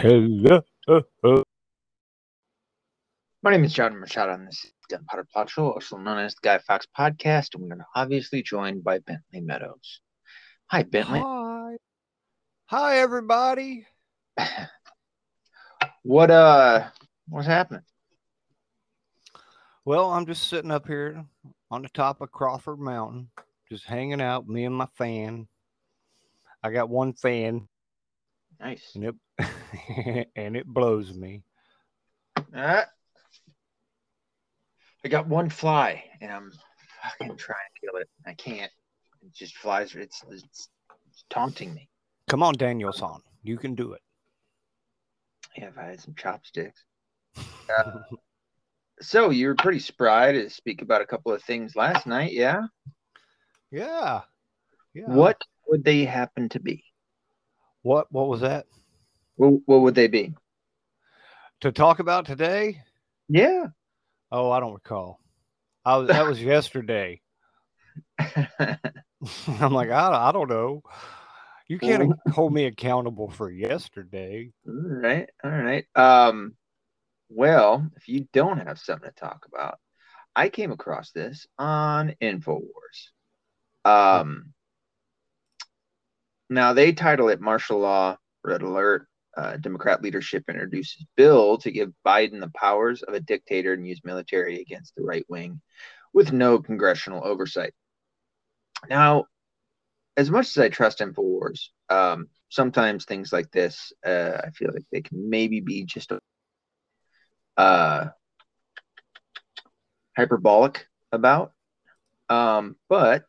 Hello. My name is John Machado, and this is Gunpowder Plot Show, also known as the Guy Fawkes Podcast, and we are obviously joined by Bentley Meadows. Hi, Bentley. Hi. Hi, everybody. What uh, what's happening? Well, I'm just sitting up here on the top of Crawford Mountain, just hanging out, me and my fan. I got one fan, Nice. and it and it blows me. Uh, I got one fly, and I'm fucking trying to kill it. I can't. It just flies. It's, it's, it's taunting me. Come on, Daniel-san, you can do it. Yeah, if I had some chopsticks. Uh, so you were pretty spry to speak about a couple of things last night, yeah? Yeah. Yeah. What would they happen to be? What? What was that What, what would they be? to talk about today? Yeah. Oh, I don't recall. I was that was yesterday. I'm like, I, I don't know. You can't hold me accountable for yesterday. All right. All right. Um, well, if you don't have something to talk about, I came across this on InfoWars. Um, now they title it martial law red alert. Uh, Democrat leadership introduces bill to give Biden the powers of a dictator and use military against the right wing with no congressional oversight. Now, as much as I trust InfoWars, um, sometimes things like this, uh, I feel like they can maybe be just uh, hyperbolic about. Um, but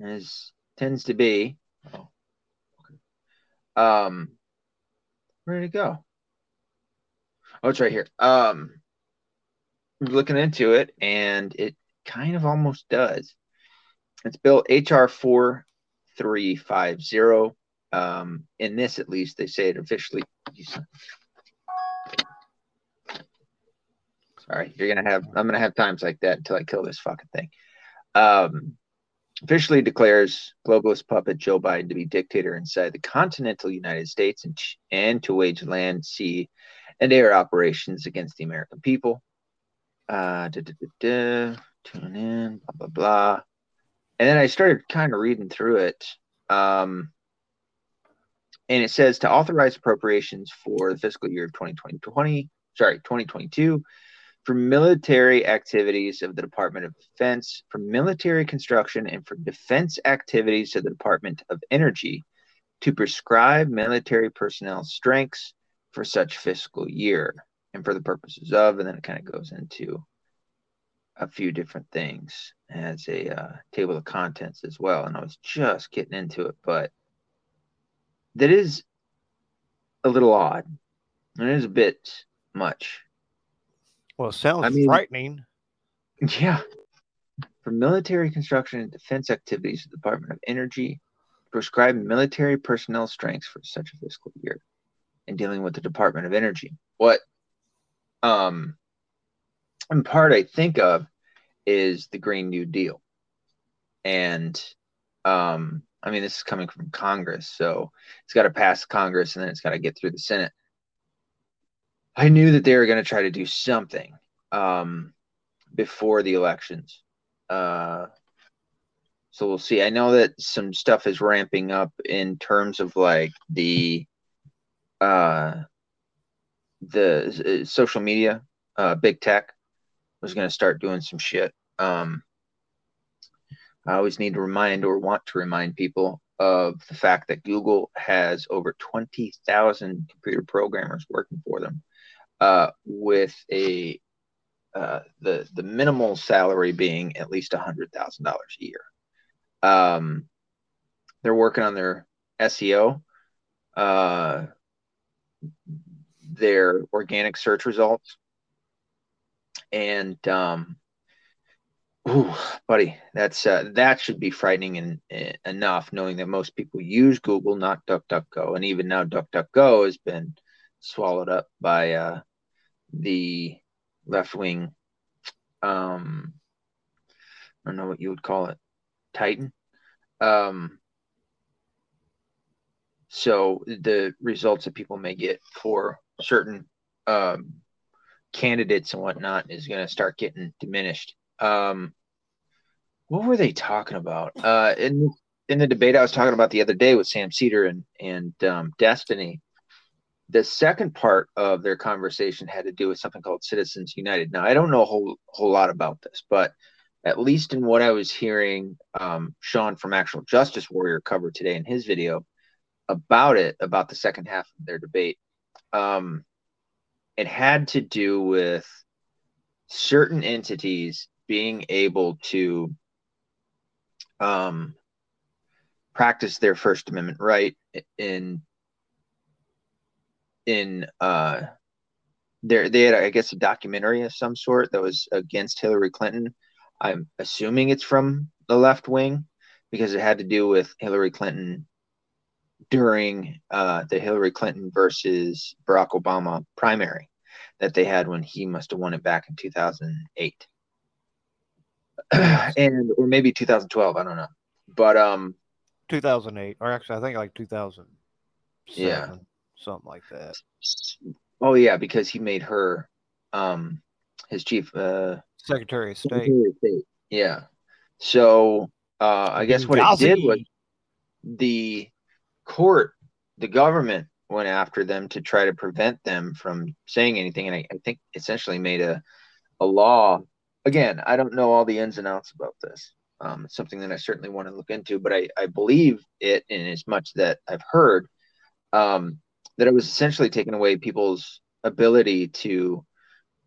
as tends to be, okay. Um, where did it go? Oh, it's right here. Um, looking into it, and it kind of almost does. It's Bill HR four three five zero. Um, in this, at least, they say it officially. Sorry, you're gonna have. I'm gonna have times like that until I kill this fucking thing. Um, officially declares globalist puppet Joe Biden to be dictator inside the continental United States and, and to wage land, sea, and air operations against the American people. Uh, da, da, da, tune in, blah blah blah. And then I started kind of reading through it. Um, and it says to authorize appropriations for the fiscal year of 2020, sorry, 2022 for military activities of the Department of Defense, for military construction, and for defense activities of the Department of Energy to prescribe military personnel strengths for such fiscal year and for the purposes of, and then it kind of goes into a few different things as a uh, table of contents as well. And I was just getting into it, but that is a little odd. And it is a bit much. Well, it sounds I mean- frightening. Yeah. For military construction and defense activities, the Department of Energy prescribe military personnel strengths for such a fiscal year in dealing with the Department of Energy. What um in part I think of is the Green New Deal. And um I mean this is coming from Congress, so it's got to pass Congress and then it's got to get through the Senate. I knew that they were going to try to do something um, before the elections. Uh, so we'll see. I know that some stuff is ramping up in terms of like the uh, the uh, social media, uh, big tech was going to start doing some shit. Um, I always need to remind or want to remind people of the fact that Google has over 20,000 computer programmers working for them uh, with a uh, the the minimal salary being at least hundred thousand dollars a year. Um, they're working on their SEO, uh, their organic search results, and um, ooh, buddy, that's uh, that should be frightening and uh, enough, knowing that most people use Google, not DuckDuckGo, and even now DuckDuckGo has been swallowed up by uh, the left wing um I don't know what you would call it Titan um so the results that people may get for certain um, candidates and whatnot is going to start getting diminished. Um, what were they talking about? Uh, in in the debate I was talking about the other day with Sam Seder and and um, Destiny, the second part of their conversation had to do with something called Citizens United. Now I don't know a whole whole lot about this, but at least in what I was hearing, um, Sean from Actual Justice Warrior covered today in his video about it, about the second half of their debate. Um, it had to do with certain entities being able to um, practice their First Amendment right in in uh, there they had I guess a documentary of some sort that was against Hillary Clinton. I'm assuming it's from the left wing because it had to do with Hillary Clinton during uh, the Hillary Clinton versus Barack Obama primary that they had when he must have won it back in 2008 and or maybe 2012 i don't know. But um 2008 or actually i think like 2000 yeah something like that oh yeah because he made her um his chief uh secretary of state, secretary of state. yeah so uh i guess what it did was the court the government went after them to try to prevent them from saying anything. And I, I think essentially made a, a law. Again, I don't know all the ins and outs about this. Um, it's something that I certainly want to look into, but I, I believe it in as much that I've heard um, that it was essentially taking away people's ability to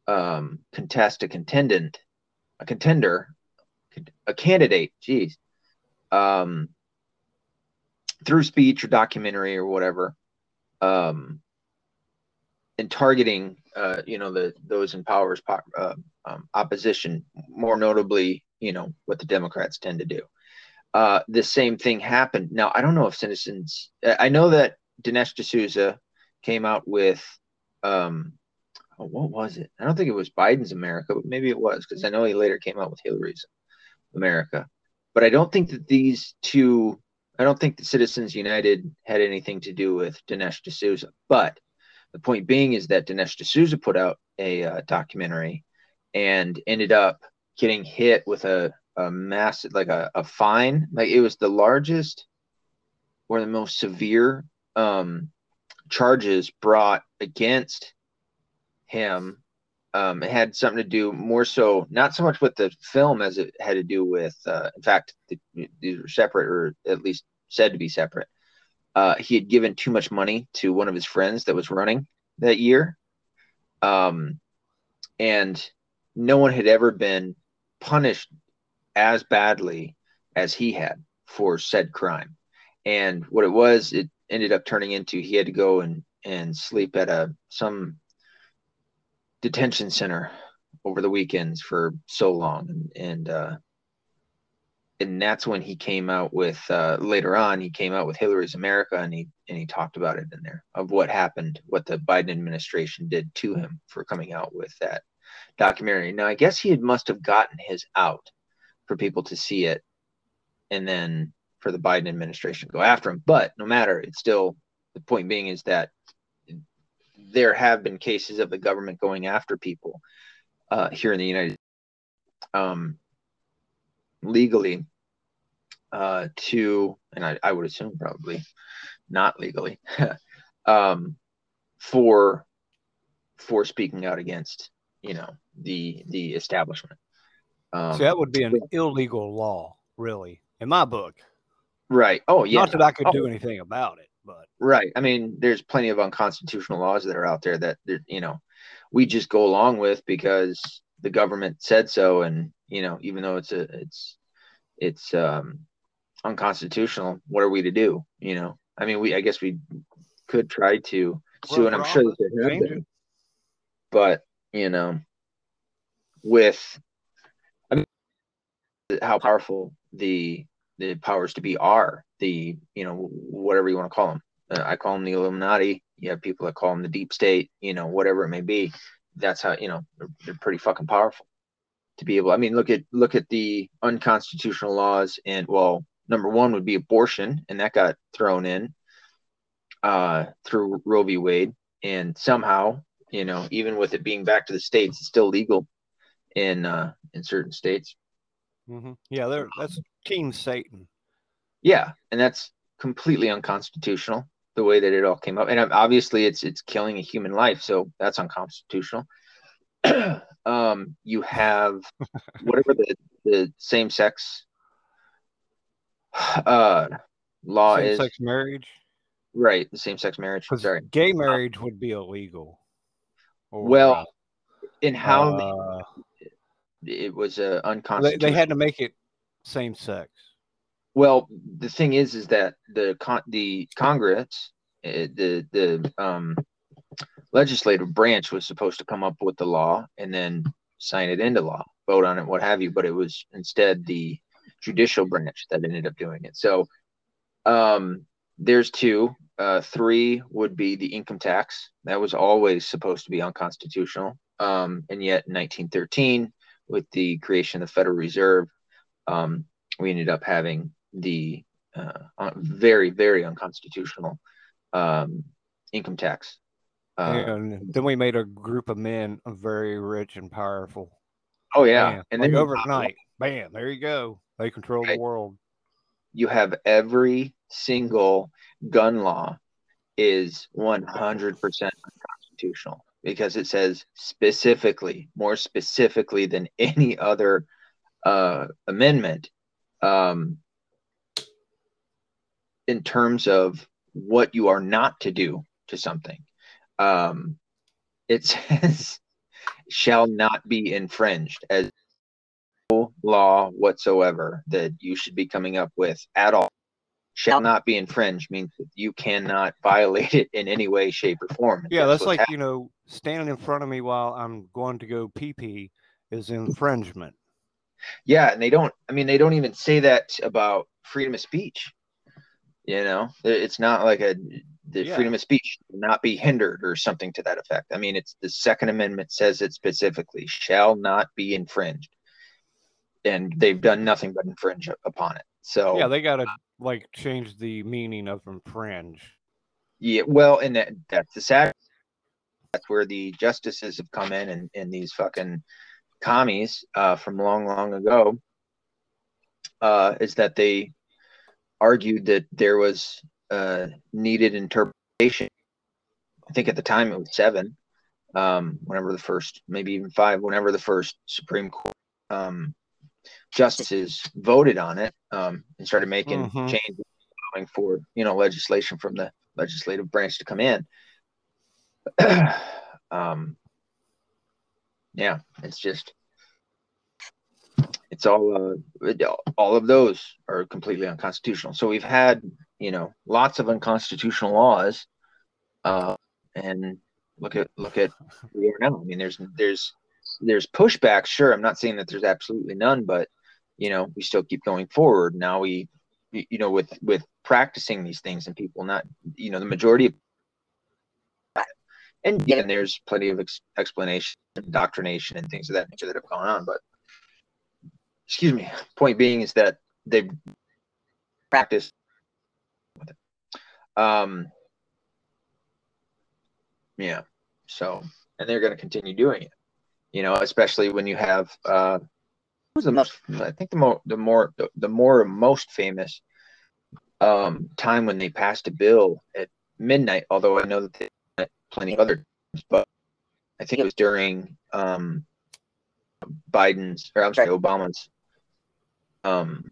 um, contest a contendant, a contender, a candidate, geez, um, through speech or documentary or whatever um, in targeting, uh, you know, the those in power's uh, um, opposition, more notably, you know, what the Democrats tend to do. Uh, the same thing happened. Now, I don't know if citizens. I know that Dinesh D'Souza came out with, um, oh, what was it? I don't think it was Biden's America, but maybe it was because I know he later came out with Hillary's America. But I don't think that these two I don't think the Citizens United had anything to do with Dinesh D'Souza. But the point being is that Dinesh D'Souza put out a uh, documentary and ended up getting hit with a, a massive, like a, a fine. Like it was the largest or the most severe um, charges brought against him um, had something to do more so not so much with the film as it had to do with uh, in fact the, these were separate or at least said to be separate. Uh, he had given too much money to one of his friends that was running that year. Um, and no one had ever been punished as badly as he had for said crime. And what it was it ended up turning into he had to go and and sleep at a some detention center over the weekends for so long. And and uh, and that's when he came out with uh, later on he came out with Hillary's America and he and he talked about it in there of what happened what the Biden administration did to him for coming out with that documentary. Now I guess he had must have gotten his out for people to see it and then for the Biden administration to go after him but no matter it's still the point being is that there have been cases of the government going after people uh, here in the United um, legally uh, to, and I, I, would assume probably not legally, um, for for speaking out against you know the the establishment. Um, so that would be an illegal law, really, in my book. Right. Oh yeah. Not that I could oh. do anything about it. But right, I mean, there's plenty of unconstitutional laws that are out there that you know we just go along with because the government said so, and you know, even though it's a it's it's um unconstitutional, what are we to do? You know, I mean, we I guess we could try to sue, and I'm sure that there have been, but you know, with I mean, how powerful the the powers to be are the you know whatever you want to call them uh, i call them the illuminati you have people that call them the deep state you know whatever it may be that's how you know they're, they're pretty fucking powerful to be able i mean look at look at the unconstitutional laws and well number one would be abortion and that got thrown in uh, through Roe v. Wade, and somehow, you know, even with it being back to the states, it's still legal in uh, in certain states. Mm-hmm. Yeah, there. That's Team Satan. Yeah, and that's completely unconstitutional the way that it all came up, and obviously it's it's killing a human life, so that's unconstitutional. um, you have whatever the the same sex uh law Same is sex marriage. right the same sex marriage. sorry Gay marriage would be illegal. Or, well in how uh, it was uh, they, unconstitutional they had to make it same sex. well the thing is is that the con- the congress uh, the the um legislative branch was supposed to come up with the law and then sign it into law vote on it what have you but it was instead the judicial branch that ended up doing it. So um there's two uh three would be the income tax. That was always supposed to be unconstitutional um and yet in 1913 with the creation of the federal reserve um we ended up having the uh, very very unconstitutional um income tax uh, and then we made a group of men very rich and powerful. oh yeah Bam. and like then overnight, bam, there you go. They control Right. the world. you have every single gun law is 100% unconstitutional because it says specifically, more specifically than any other uh, amendment, um, in terms of what you are not to do to something. Um, it says shall not be infringed as no law whatsoever that you should be coming up with at all shall not be infringed means that you cannot violate it in any way, shape, or form. And Yeah, that's what's like hap- you know, standing in front of me while I'm going to go pee pee is infringement. yeah, and they don't. I mean, they don't even say that about freedom of speech. You know, it's not like a the Yeah. freedom of speech will not be hindered or something to that effect. I mean, it's the Second Amendment says it specifically shall not be infringed, and they've done nothing but infringe upon it. So Yeah, they gotta like change the meaning of infringe. Yeah, well, and that, that's the sad. That's where the justices have come in, and, and these fucking commies uh, from long, long ago, uh, is that they argued that there was uh, needed interpretation. I think at the time it was seven, um, whenever the first, maybe even five, whenever the first Supreme Court um, justices voted on it um, and started making Mhm. changes allowing for you know legislation from the legislative branch to come in. um, yeah, it's just it's all uh, all of those are completely unconstitutional. So we've had you know lots of unconstitutional laws, uh, and look at look at where we are now. I mean, there's there's there's pushback. Sure, I'm not saying that there's absolutely none, but you know we still keep going forward. Now we you know with with practicing these things and people not you know the majority of and yeah, there's plenty of ex- explanation indoctrination and things of that nature that have gone on but excuse me point being is that they've practiced with it um yeah so and they're going to continue doing it you know especially when you have uh who's the most i think the more the more the, the more most famous um time when they passed a bill at midnight although i know that they had plenty of other times, but i think it was during um biden's or i'm sorry obama's um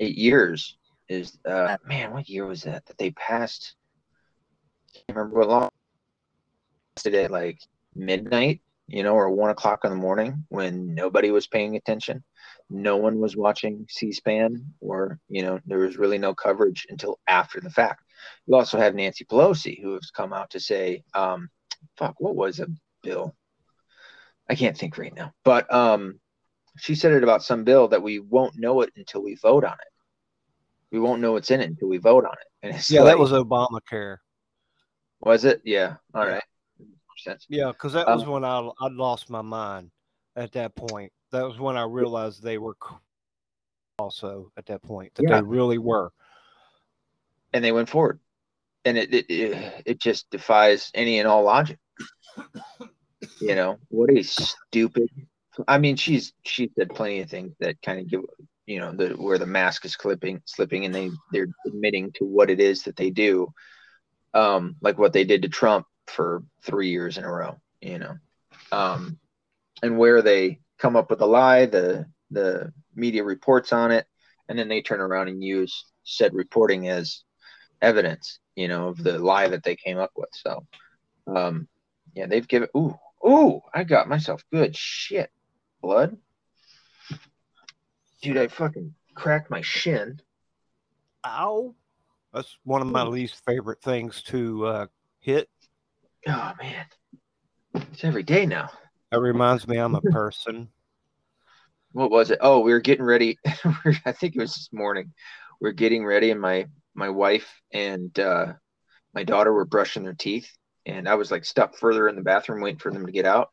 eight years is uh man what year was that that they passed? I can't remember what law it like midnight you know or one o'clock in the morning when nobody was paying attention no one was watching c-span or you know there was really no coverage until after the fact. You also have nancy pelosi who has come out to say um fuck what was a bill? I can't think right now. But um she said it about some bill that we won't know it until we vote on it. We won't know what's in it until we vote on it. And it's Yeah, like, that was Obamacare. was it? Yeah. All Yeah. right sense Yeah, because that Um, was when I I lost my mind at that point. That was when I realized they were also at that point that Yeah. they really were. and they went forward and it, it it it just defies any and all logic. You know what a stupid. I mean, she's she said plenty of things that kind of give you know the where the mask is clipping slipping and they they're admitting to what it is that they do, um, like what they did to Trump for three years in a row. You know, um, and where they come up with a lie, the the media reports on it, and then they turn around and use said reporting as evidence, you know, of the lie that they came up with. So, um, yeah, they've given. Ooh, ooh, I got myself good shit. Blood, dude, I fucking cracked my shin. Ow! That's one of my least favorite things to uh, hit. Oh man, it's every day now. That reminds me, I'm a person. what was it? Oh, we were getting ready. I think it was this morning. We are getting ready, and my my wife and uh, my daughter were brushing their teeth, and I was like stuck further in the bathroom waiting for them to get out.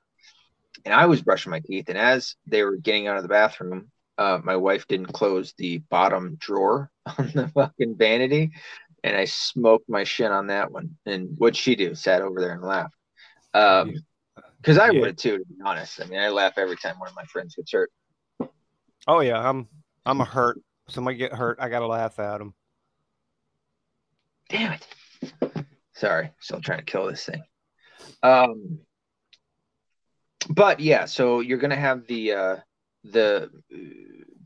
And I was brushing my teeth, and as they were getting out of the bathroom, uh, my wife didn't close the bottom drawer on the fucking vanity, and I smoked my shin on that one. And what'd she do? Sat over there and laughed. Um, because I yeah. would too, to be honest. I mean, I laugh every time one of my friends gets hurt. Oh yeah, I'm I'm a hurt. Somebody get hurt, I gotta laugh at them. Damn it! Sorry, still trying to kill this thing. Um, but yeah, so you're gonna have the uh, the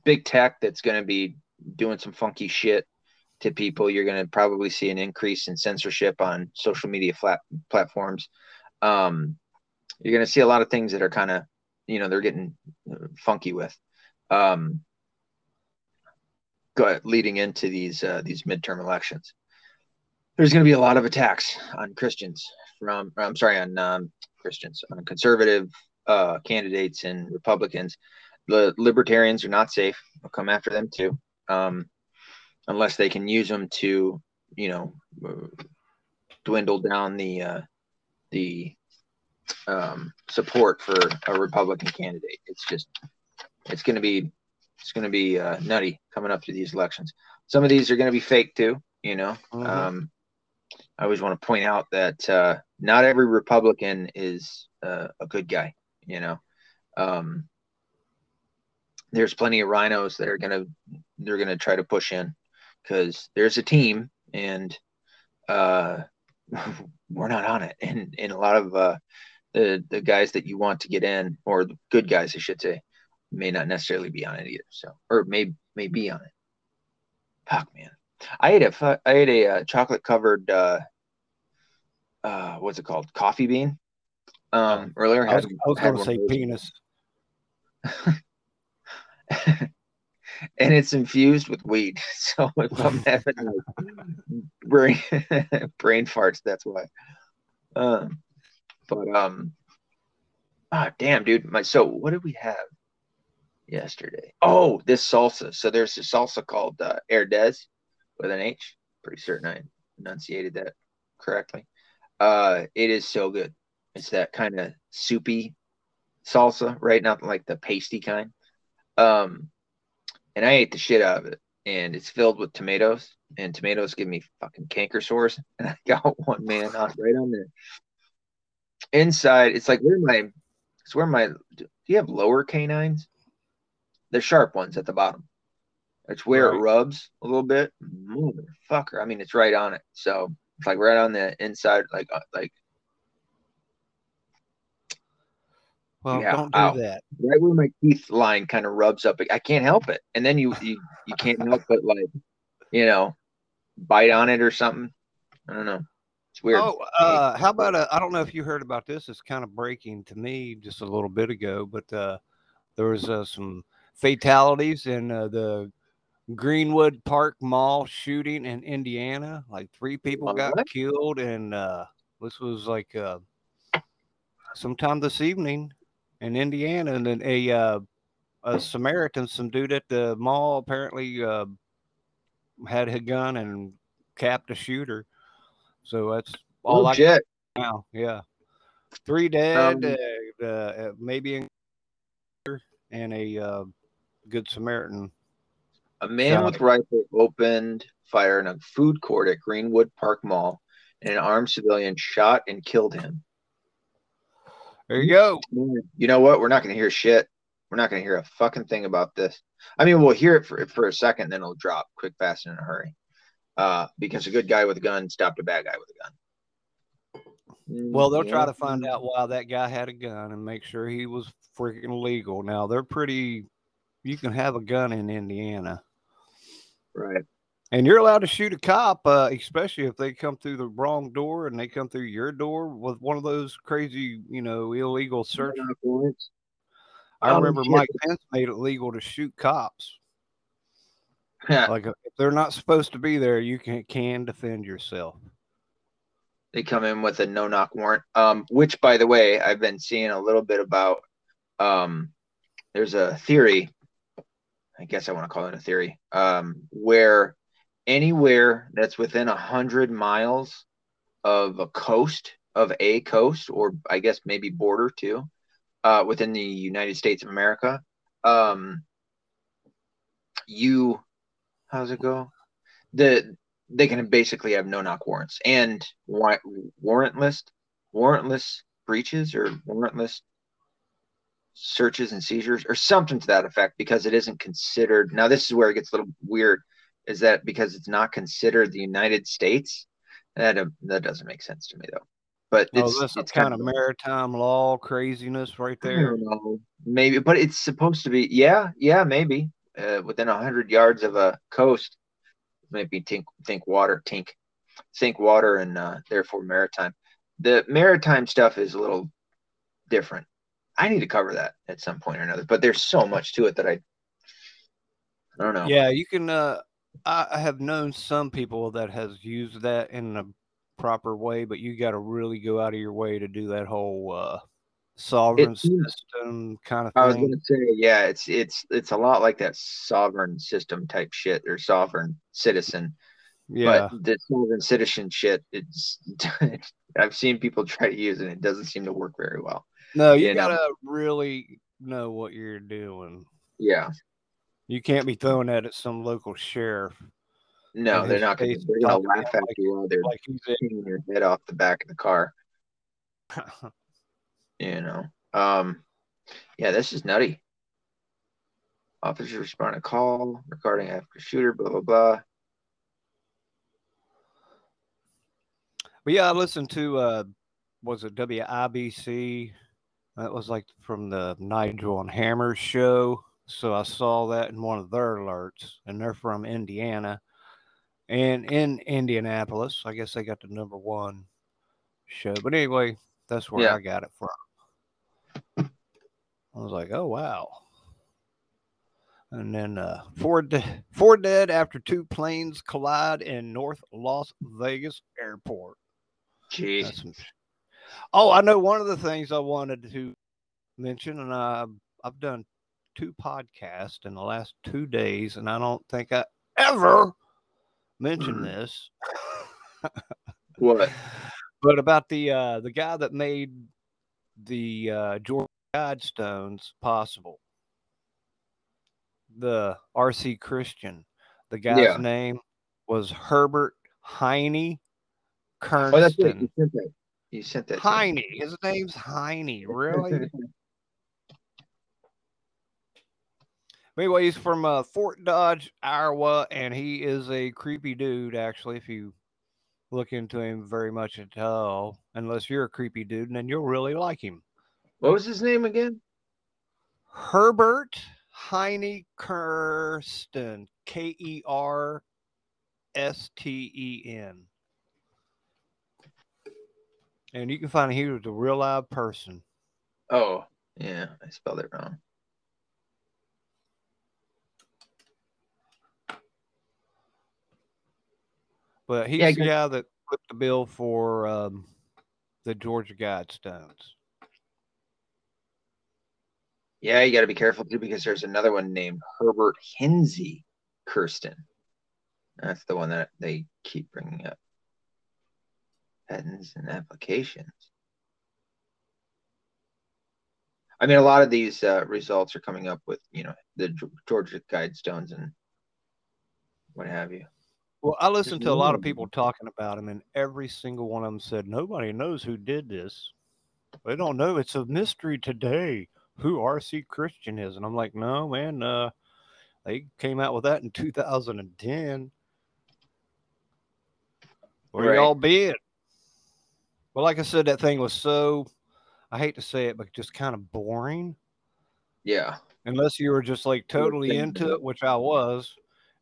big tech that's gonna be doing some funky shit to people. You're gonna probably see an increase in censorship on social media flat platforms. Um, you're gonna see a lot of things that are kind of, you know, they're getting funky with um, leading into these uh, these midterm elections. There's going to be a lot of attacks on Christians from I'm sorry on um, Christians on conservative uh, candidates and Republicans. The libertarians are not safe. I'll come after them too, um, unless they can use them to you know dwindle down the uh, the um, support for a Republican candidate. It's just it's going to be it's going to be uh, nutty coming up to these elections. Some of these are going to be fake too. You know, mm-hmm. um, I always want to point out that uh, not every Republican is uh, a good guy. You know, um, there's plenty of rhinos that are going to they're going to try to push in because there's a team and uh, we're not on it. And and a lot of uh, the the guys that you want to get in or the good guys, I should say, may not necessarily be on it either. So, or may may be on it. Fuck, man. I ate a I ate a uh, chocolate covered uh, uh, what's it called? Coffee bean. Um, earlier I was, I was going to say penis. and it's infused with weed. So if I'm having like brain brain farts, that's why. Um, but um, ah, damn, dude. My so what did we have? yesterday. Oh, this salsa. So there's a salsa called uh, Herdez with an H. Pretty certain I enunciated that correctly. Uh, it is so good. It's that kind of soupy salsa, right? Not like the pasty kind. Um, and I ate the shit out of it. And it's filled with tomatoes, and tomatoes give me fucking canker sores. And I got one man on right on there. Inside, it's like where my, it's where my. Do you have lower canines? the sharp ones at the bottom. It's where right. it rubs a little bit. Motherfucker. I mean, it's right on it. So it's like right on the inside, like uh, like. Well, yeah, don't do ow. that. Right where my teeth line kind of rubs up. I can't help it, and then you you you can't help but like, you know, bite on it or something. I don't know. It's weird. Oh, uh, how about a, I don't know if you heard about this. It's kind of breaking to me just a little bit ago, but uh, there was uh, some fatalities in uh, the Greenwood Park Mall shooting in Indiana. Like three people got killed, and uh, this was like uh, sometime this evening in Indiana, and then a uh, a Samaritan, some dude at the mall, apparently uh, had a gun and capped a shooter. So that's all oh, I got now. Yeah, three dead, um, uh, uh, maybe and a uh, Good Samaritan. A man with rifle opened fire in a food court at Greenwood Park Mall, and an armed civilian shot and killed him. There you go. You know what? We're not going to hear shit. We're not going to hear a fucking thing about this. I mean, we'll hear it for, for a second, then it'll drop quick, fast, and in a hurry. Uh, because a good guy with a gun stopped a bad guy with a gun. Well, they'll try to find out why that guy had a gun and make sure he was freaking legal. Now they're pretty. You can have a gun in Indiana, Right. And you're allowed to shoot a cop, uh, especially if they come through the wrong door and they come through your door with one of those crazy, you know, illegal search. warrants. I Oh, remember. Mike Pence made it legal to shoot cops. Like if they're not supposed to be there, you can can defend yourself. they come in with a no knock warrant. Um, which by the way, I've been seeing a little bit about. Um, there's a theory, I guess I want to call it a theory, um, where anywhere that's within a hundred miles of a coast of a coast, or I guess maybe border too, uh, within the United States of America, um, you, how's it go? The they can basically have no knock warrants and wa- warrantless warrantless breaches or warrantless searches and seizures or something to that effect because it isn't considered now this is where it gets a little weird is that because it's not considered the united states that uh, that doesn't make sense to me though but Oh, it's, it's kind of maritime law craziness right there. know. maybe but it's supposed to be yeah yeah maybe uh, within a hundred yards of a coast maybe think think water tink think water and uh, therefore maritime the maritime stuff is a little different i need to cover that at some point or another but there's so much to it that i i don't know Yeah, you can. Uh, I, have known some people that has used that in a proper way, but you got to really go out of your way to do that whole uh, sovereign seems- system kind of Thing. I was gonna say, yeah, it's it's it's a lot like that sovereign system type shit or sovereign citizen. yeah, But the sovereign citizen shit, it's I've seen people try to use it and it doesn't seem to work very well. no, you you got to really know what you're doing. Yeah. You can't be throwing that at some local sheriff No, they're not gonna face they're gonna talking laugh at like- you while they're like your head off the back of the car, you know. Um yeah, this is nutty. Officers respond to call regarding after shooter, blah blah blah. But yeah, I listened to uh was it WIBC? That was like from the Nigel and Hammer show. So I saw that in one of their alerts, and they're from Indiana. And in Indianapolis, I guess they got the number one show. But anyway, that's where Yeah. I got it from. I was like, oh wow. And then uh, four de- four dead after two planes collide in North Las Vegas airport. Jeez. Oh, I know one of the things I wanted to mention, and I, I've done two podcasts in the last two days, and I don't think I ever mentioned Mhm. this. What? But about the uh, the guy that made the uh, Georgia Guidestones possible, the R.C. Christian. The guy's Yeah. name was Herbert Heine Kernston. Oh, that's right. You sent that. You sent that. Heine. His name's Heine. Really? But anyway, he's from uh, Fort Dodge, Iowa, and he is a creepy dude. Actually, if you look into him very much at all, unless you're a creepy dude, and then you'll really like him. what was his name again? Herbert Heine Kersten, K E R S T E N. And you can find he was a real live person. Oh, yeah, I spelled it wrong. But he's Yeah, the guy that put the bill for um, the Georgia Guidestones. Yeah, you got to be careful too because there's another one named Herbert Hinsey Kirsten. That's the one that they keep bringing up. Patents and applications. I mean, a lot of these uh, results are coming up with, you know, the G- Georgia Guidestones and what have you. Well, I listened to a lot of people talking about him, and every single one of them said nobody knows who did this. They don't know. It's a mystery today who RC Christian is, and I'm like, no, man. Uh, they came out with that in 2010. Where Right. y'all been? Well, like I said, that thing was so. I hate to say it, but just kind of boring. Yeah. unless you were just like totally into it, which I was,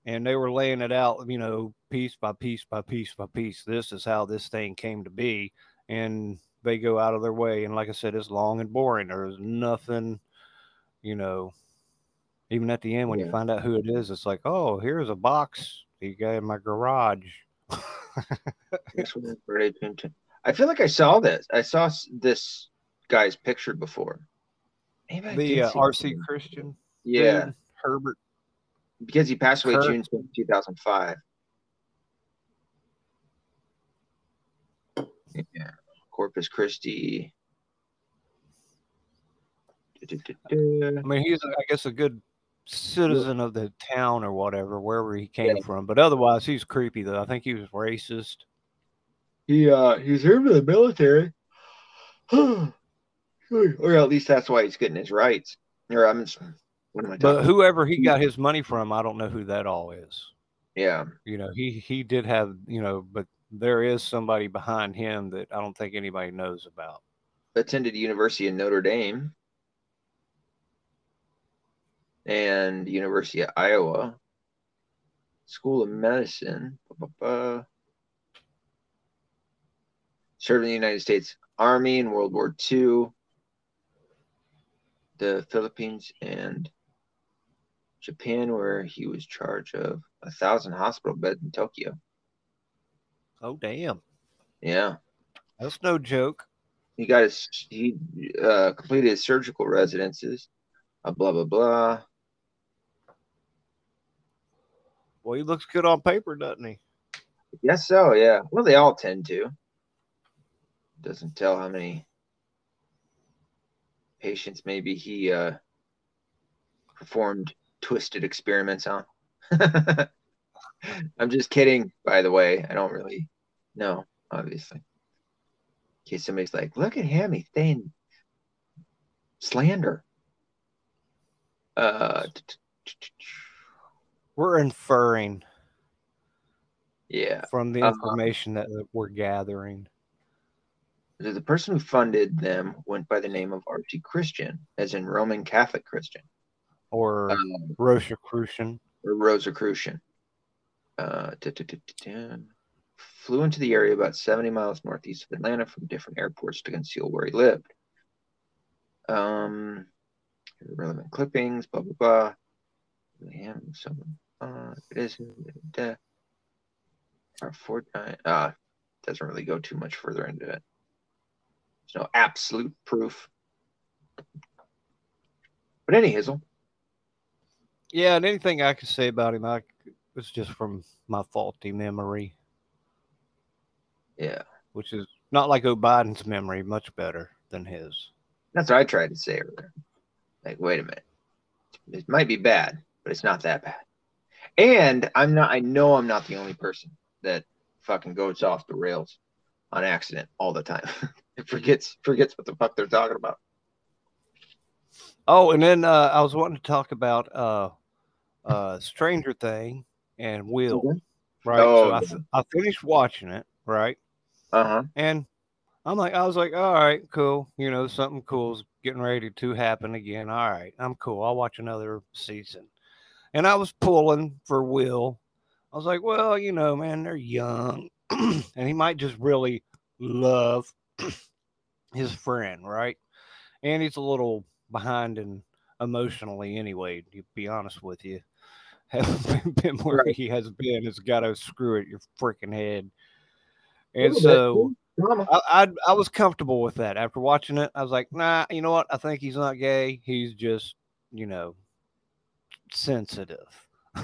and they were laying it out, you know, piece by piece by piece by piece. This is how this thing came to be, and they go out of their way. And like I said, it's long and boring. There's nothing, you know. Even at the end, when you find out who it is, it's like, oh, here's a box you got in my garage. Next one, birthday, June 10th. I feel like I saw this. I saw this guy's picture before. The uh, RC. Christian, Yeah, dude, Herbert. Because he passed away Kurt. June 10th, 2005. Yeah, Corpus Christi. Du-du-du-du. I mean, he's, I guess, a good citizen of the town or whatever, wherever he came Yeah. from. But otherwise, he's creepy, though. I think he was racist. He uh he's here for the military. or at least that's why he's getting his rights. Or I'm just, what am I But whoever he got his money from, I don't know who that all is. yeah, You know, he he did have, you know, but there is somebody behind him that I don't think anybody knows about. attended University of Notre Dame and University of Iowa, School of Medicine. Served in the United States Army in World War II, the Philippines, and Japan, where he was charged of a thousand hospital beds in Tokyo. Oh, damn. Yeah. That's no joke. he got his he uh, completed his surgical residences uh, blah blah blah Well, he looks good on paper, doesn't he? yes so yeah well they all tend to doesn't tell how many patients maybe he uh performed twisted experiments on. I'm just kidding by the way. I don't really know obviously. In case somebody's like look at him he's saying slander. Uh We're inferring yeah. from the Uh-huh. information that we're gathering. the the person who funded them went by the name of R.C. Christian, as in Roman Catholic Christian, Or um, Rosicrucian. or Rosicrucian. Uh, da- da- da- da- da. flew into the area about 70 miles northeast of Atlanta from different airports to conceal where he lived. Um, relevant clippings, blah blah blah. Him, someone, uh, it is. Da, our Fortnite, uh, doesn't really go too much further into it. There's no absolute proof. But any Hizzle, Yeah, and anything I could say about him, I was just from my faulty memory, yeah, which is not like O'Biden's memory, much better than his. that's what I tried to say earlier. Like, wait a minute, it might be bad, but it's not that bad. And I'm not. I know I'm not the only person that fucking goes off the rails on accident all the time. it forgets forgets what the fuck they're talking about. Oh, and then uh, I was wanting to talk about uh, uh, Stranger Thing and Will, Mhm. right? Oh, so I, I finished watching it, right? Uh huh. And I'm like, I was like, all right, cool. You know, something cool's getting ready to happen again. All right, I'm cool. I'll watch another season. And I was pulling for Will. I was like, well, you know, man, they're young, and he might just really love his friend, right? And he's a little behind and emotionally anyway, to be honest with you. Haven't been where Right. he has been. It's got to screw it your freaking head. And so I, I I was comfortable with that. After watching it, I was like, nah, you know what? I think he's not gay. He's just, you know, sensitive.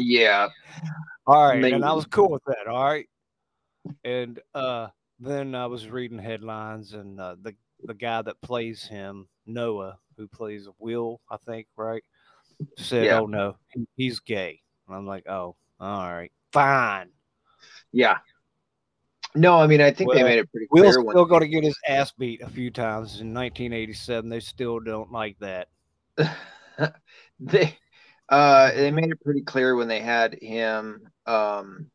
Yeah. all right. And I was cool with that. All right. And uh then I was reading headlines and uh, the the guy that plays him, Noah, who plays Will, I think, right? Said, Yeah. Oh no, he's gay. And I'm like, Oh, All right, fine. Yeah. No, I mean I think they made it pretty Will's clear when still going to get his ass beat a few times in 1987. They still don't like that. they uh they made it pretty clear when they had him um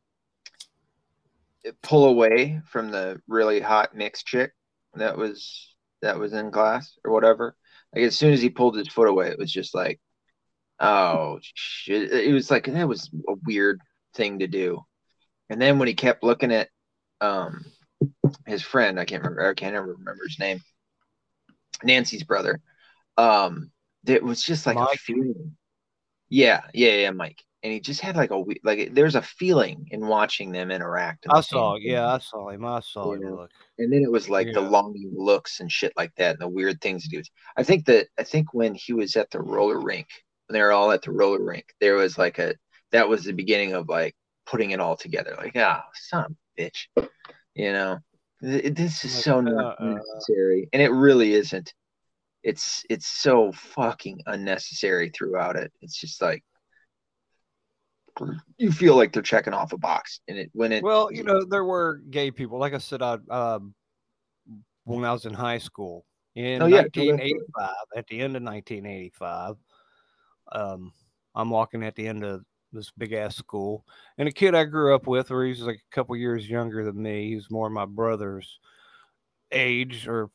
pull away from the really hot mixed chick that was that was in class or whatever. Like as soon as he pulled his foot away, it was just like, oh shit! It was like that was a weird thing to do. And then when he kept looking at um his friend, I can't remember, I can't ever remember his name, Nancy's brother. Um, it was just like a feeling. Yeah, yeah, yeah, Mike. And he just had like a we- like there's a feeling in watching them interact. in I the saw, yeah, I saw him. I saw Yeah. him look. And then it was like the Yeah. longing looks and shit like that, and the weird things he do. I think that I think when he was at the roller rink, when they were all at the roller rink, there was like a that was the beginning of like putting it all together. Like, ah, son of a bitch, you know, Th- this is Like, so not uh-uh. necessary, and it really isn't. It's it's so fucking unnecessary throughout it. It's just like you feel like they're checking off a box, and it when it Well, you know, there were gay people. Like I said, I um, when I was in high school in Oh, yeah, 1985, at the end of 1985, um, I'm walking at the end of this big ass school, and a kid I grew up with, where he's like a couple years younger than me, he's more my brother's age or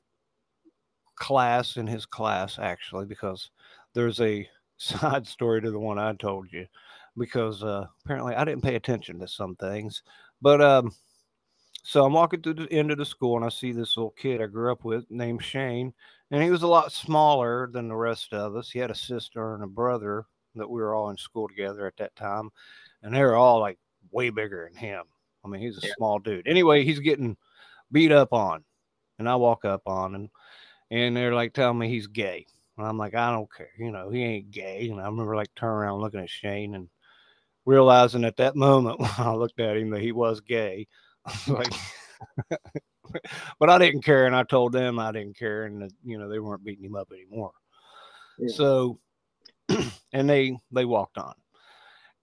class in his class, actually, because there's a side story to the one I told you because uh, apparently I didn't pay attention to some things. But um, so I'm walking through the end of the school and I see this little kid I grew up with named Shane, and he was a lot smaller than the rest of us. He had a sister and a brother that we were all in school together at that time, and they were all like way bigger than him. I mean, he's a Yeah. small dude. Anyway, he's getting beat up on, and I walk up on and and they're like telling me he's gay. And I'm like, I don't care. You know, he ain't gay. And I remember like turning around looking at Shane and realizing at that moment when I looked at him that he was gay. I was like, but I didn't care. And I told them I didn't care. And, that, you know, they weren't beating him up anymore. Yeah. So, and they, they walked on.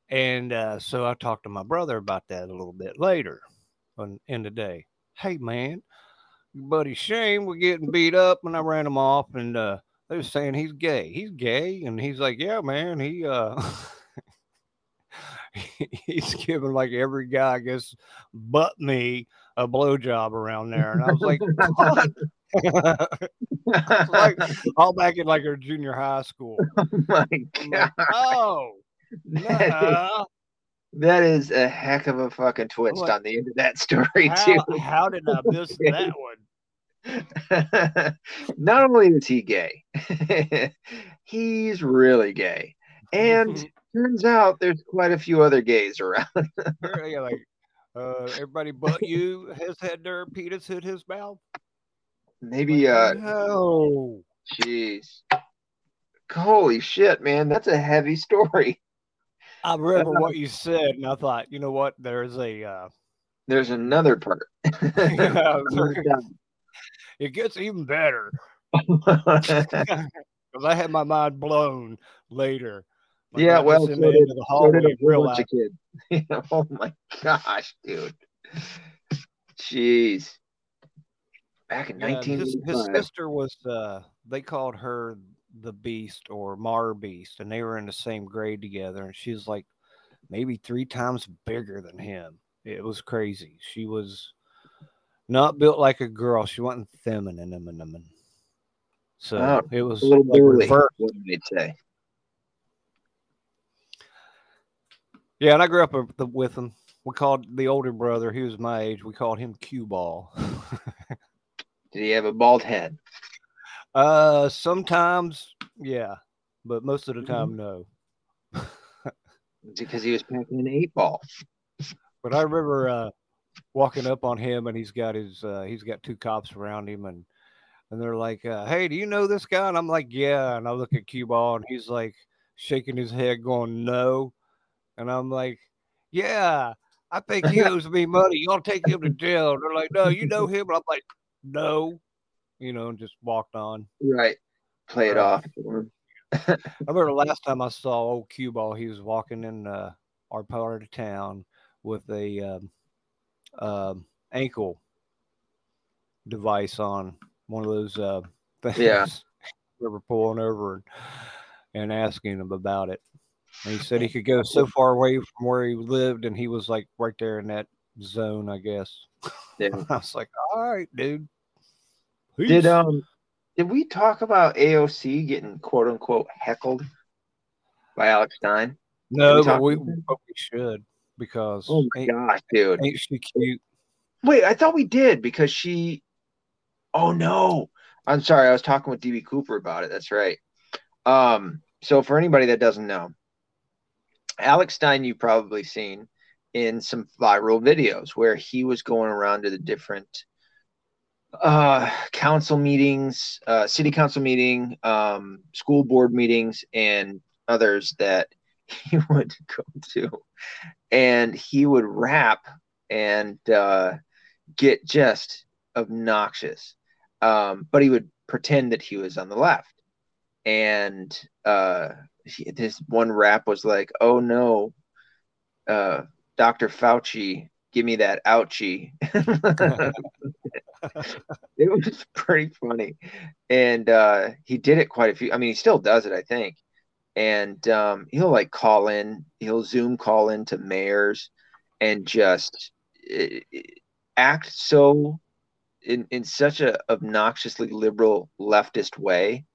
And uh, so I talked to my brother about that a little bit later on, in the day. Hey, man, your buddy Shane was getting beat up and I ran him off and uh they were saying he's gay. He's gay and he's like, Yeah, man, he uh he's giving like every guy I guess but me a blowjob around there. And I was like, like all back in like our junior high school. oh my god. like, oh That is, nah. that is a heck of a fucking twist like, on the end of that story how, too. how did I miss that one? Not only is he gay, he's really gay. And turns out there's quite a few other gays around. Yeah, like uh, everybody but you has had their penis hit his mouth. Maybe uh no. jeez. Holy shit, man, that's a heavy story. I remember what you said, and I thought, you know what? There's a. Uh, There's another part. It gets even better because I had my mind blown later. Like, Yeah, well, so did- end the so hallway did a whole bunch realized of oh my gosh, dude. Jeez. Back in Yeah, his, his sister was uh they called her the beast or Mar Beast, and they were in the same grade together, and she was like maybe three times bigger than him. It was crazy. She was not built like a girl. She wasn't feminine. em- em- em. So Oh, it was a little like burly, reverse. what they'd say. Yeah, and I grew up with- him. We called the older brother, he was my age. We called him Cue Ball. Did he have a bald head? uh, sometimes, yeah, but most of the time, no. Because he was packing an eight ball. But I remember uh, walking up on him, and he's got his uh, he's got two cops around him, and and they're like, uh, "Hey, do you know this guy?" And I'm like, "Yeah." And I look at Cue Ball, and he's like shaking his head, going, "No." And I'm like, "Yeah, I think he owes me money. Y'all take him to jail." And they're like, "No, you know him." And I'm like, "No," you know, and just walked on. Right. Play it Uh, off. I remember the last time I saw old Cue Ball, he was walking in uh, our part of town with a um, um, ankle device on one of those uh, things. Yeah. we were pulling over and, and asking him about it. And he said he could go so far away from where he lived, and he was like right there in that zone, I guess. Yeah. I was like, all right, dude. Did um did we talk about AOC getting quote unquote heckled by Alex Stein? no, we but we, but we should because Oh my ain't, gosh, dude. ain't she cute? Wait, I thought we did because she Oh no. I'm sorry, I was talking with DB Cooper about it. That's right. Um, so for anybody that doesn't know, Alex Stein you've probably seen in some viral videos where he was going around to the different uh council meetings, uh city council meeting, um school board meetings and others that he would go to and he would rap and uh get just obnoxious. Um, but he would pretend that he was on the left. And uh, he, this one rap was like, "Oh no, uh, Dr. Fauci, give me that ouchie." it was pretty funny, and uh, he did it quite a few. I mean, he still does it, I think. And um, he'll like call in, he'll Zoom call in to mayors, and just act so in in such a obnoxiously liberal leftist way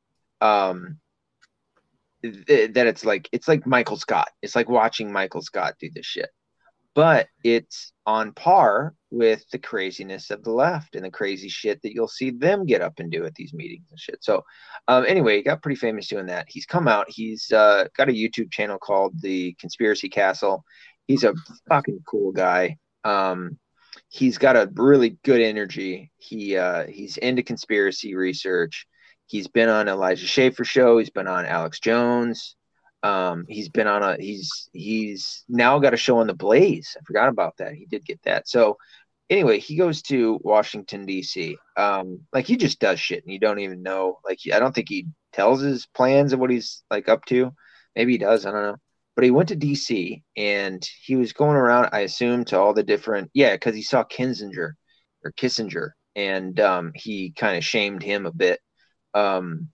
um th- that it's like it's like Michael Scott. It's like watching Michael Scott do this shit. But it's on par with the craziness of the left and the crazy shit that you'll see them get up and do at these meetings and shit. So, um, anyway, he got pretty famous doing that. He's come out. He's uh, got a YouTube channel called The Conspiracy Castle. He's a fucking cool guy. Um, he's got a really good energy. He uh, he's into conspiracy research. He's been on Elijah Schaffer show. He's been on Alex Jones. Um, he's been on a he's he's now got a show on the Blaze. I forgot about that. He did get that. So anyway, he goes to Washington D.C. Um, like he just does shit, and you don't even know. Like I don't think he tells his plans of what he's like up to. Maybe he does. I don't know. But he went to D.C. and he was going around. I assume to all the different yeah, because he saw Kinzinger or Kissinger, and um, he kind of shamed him a bit. Um,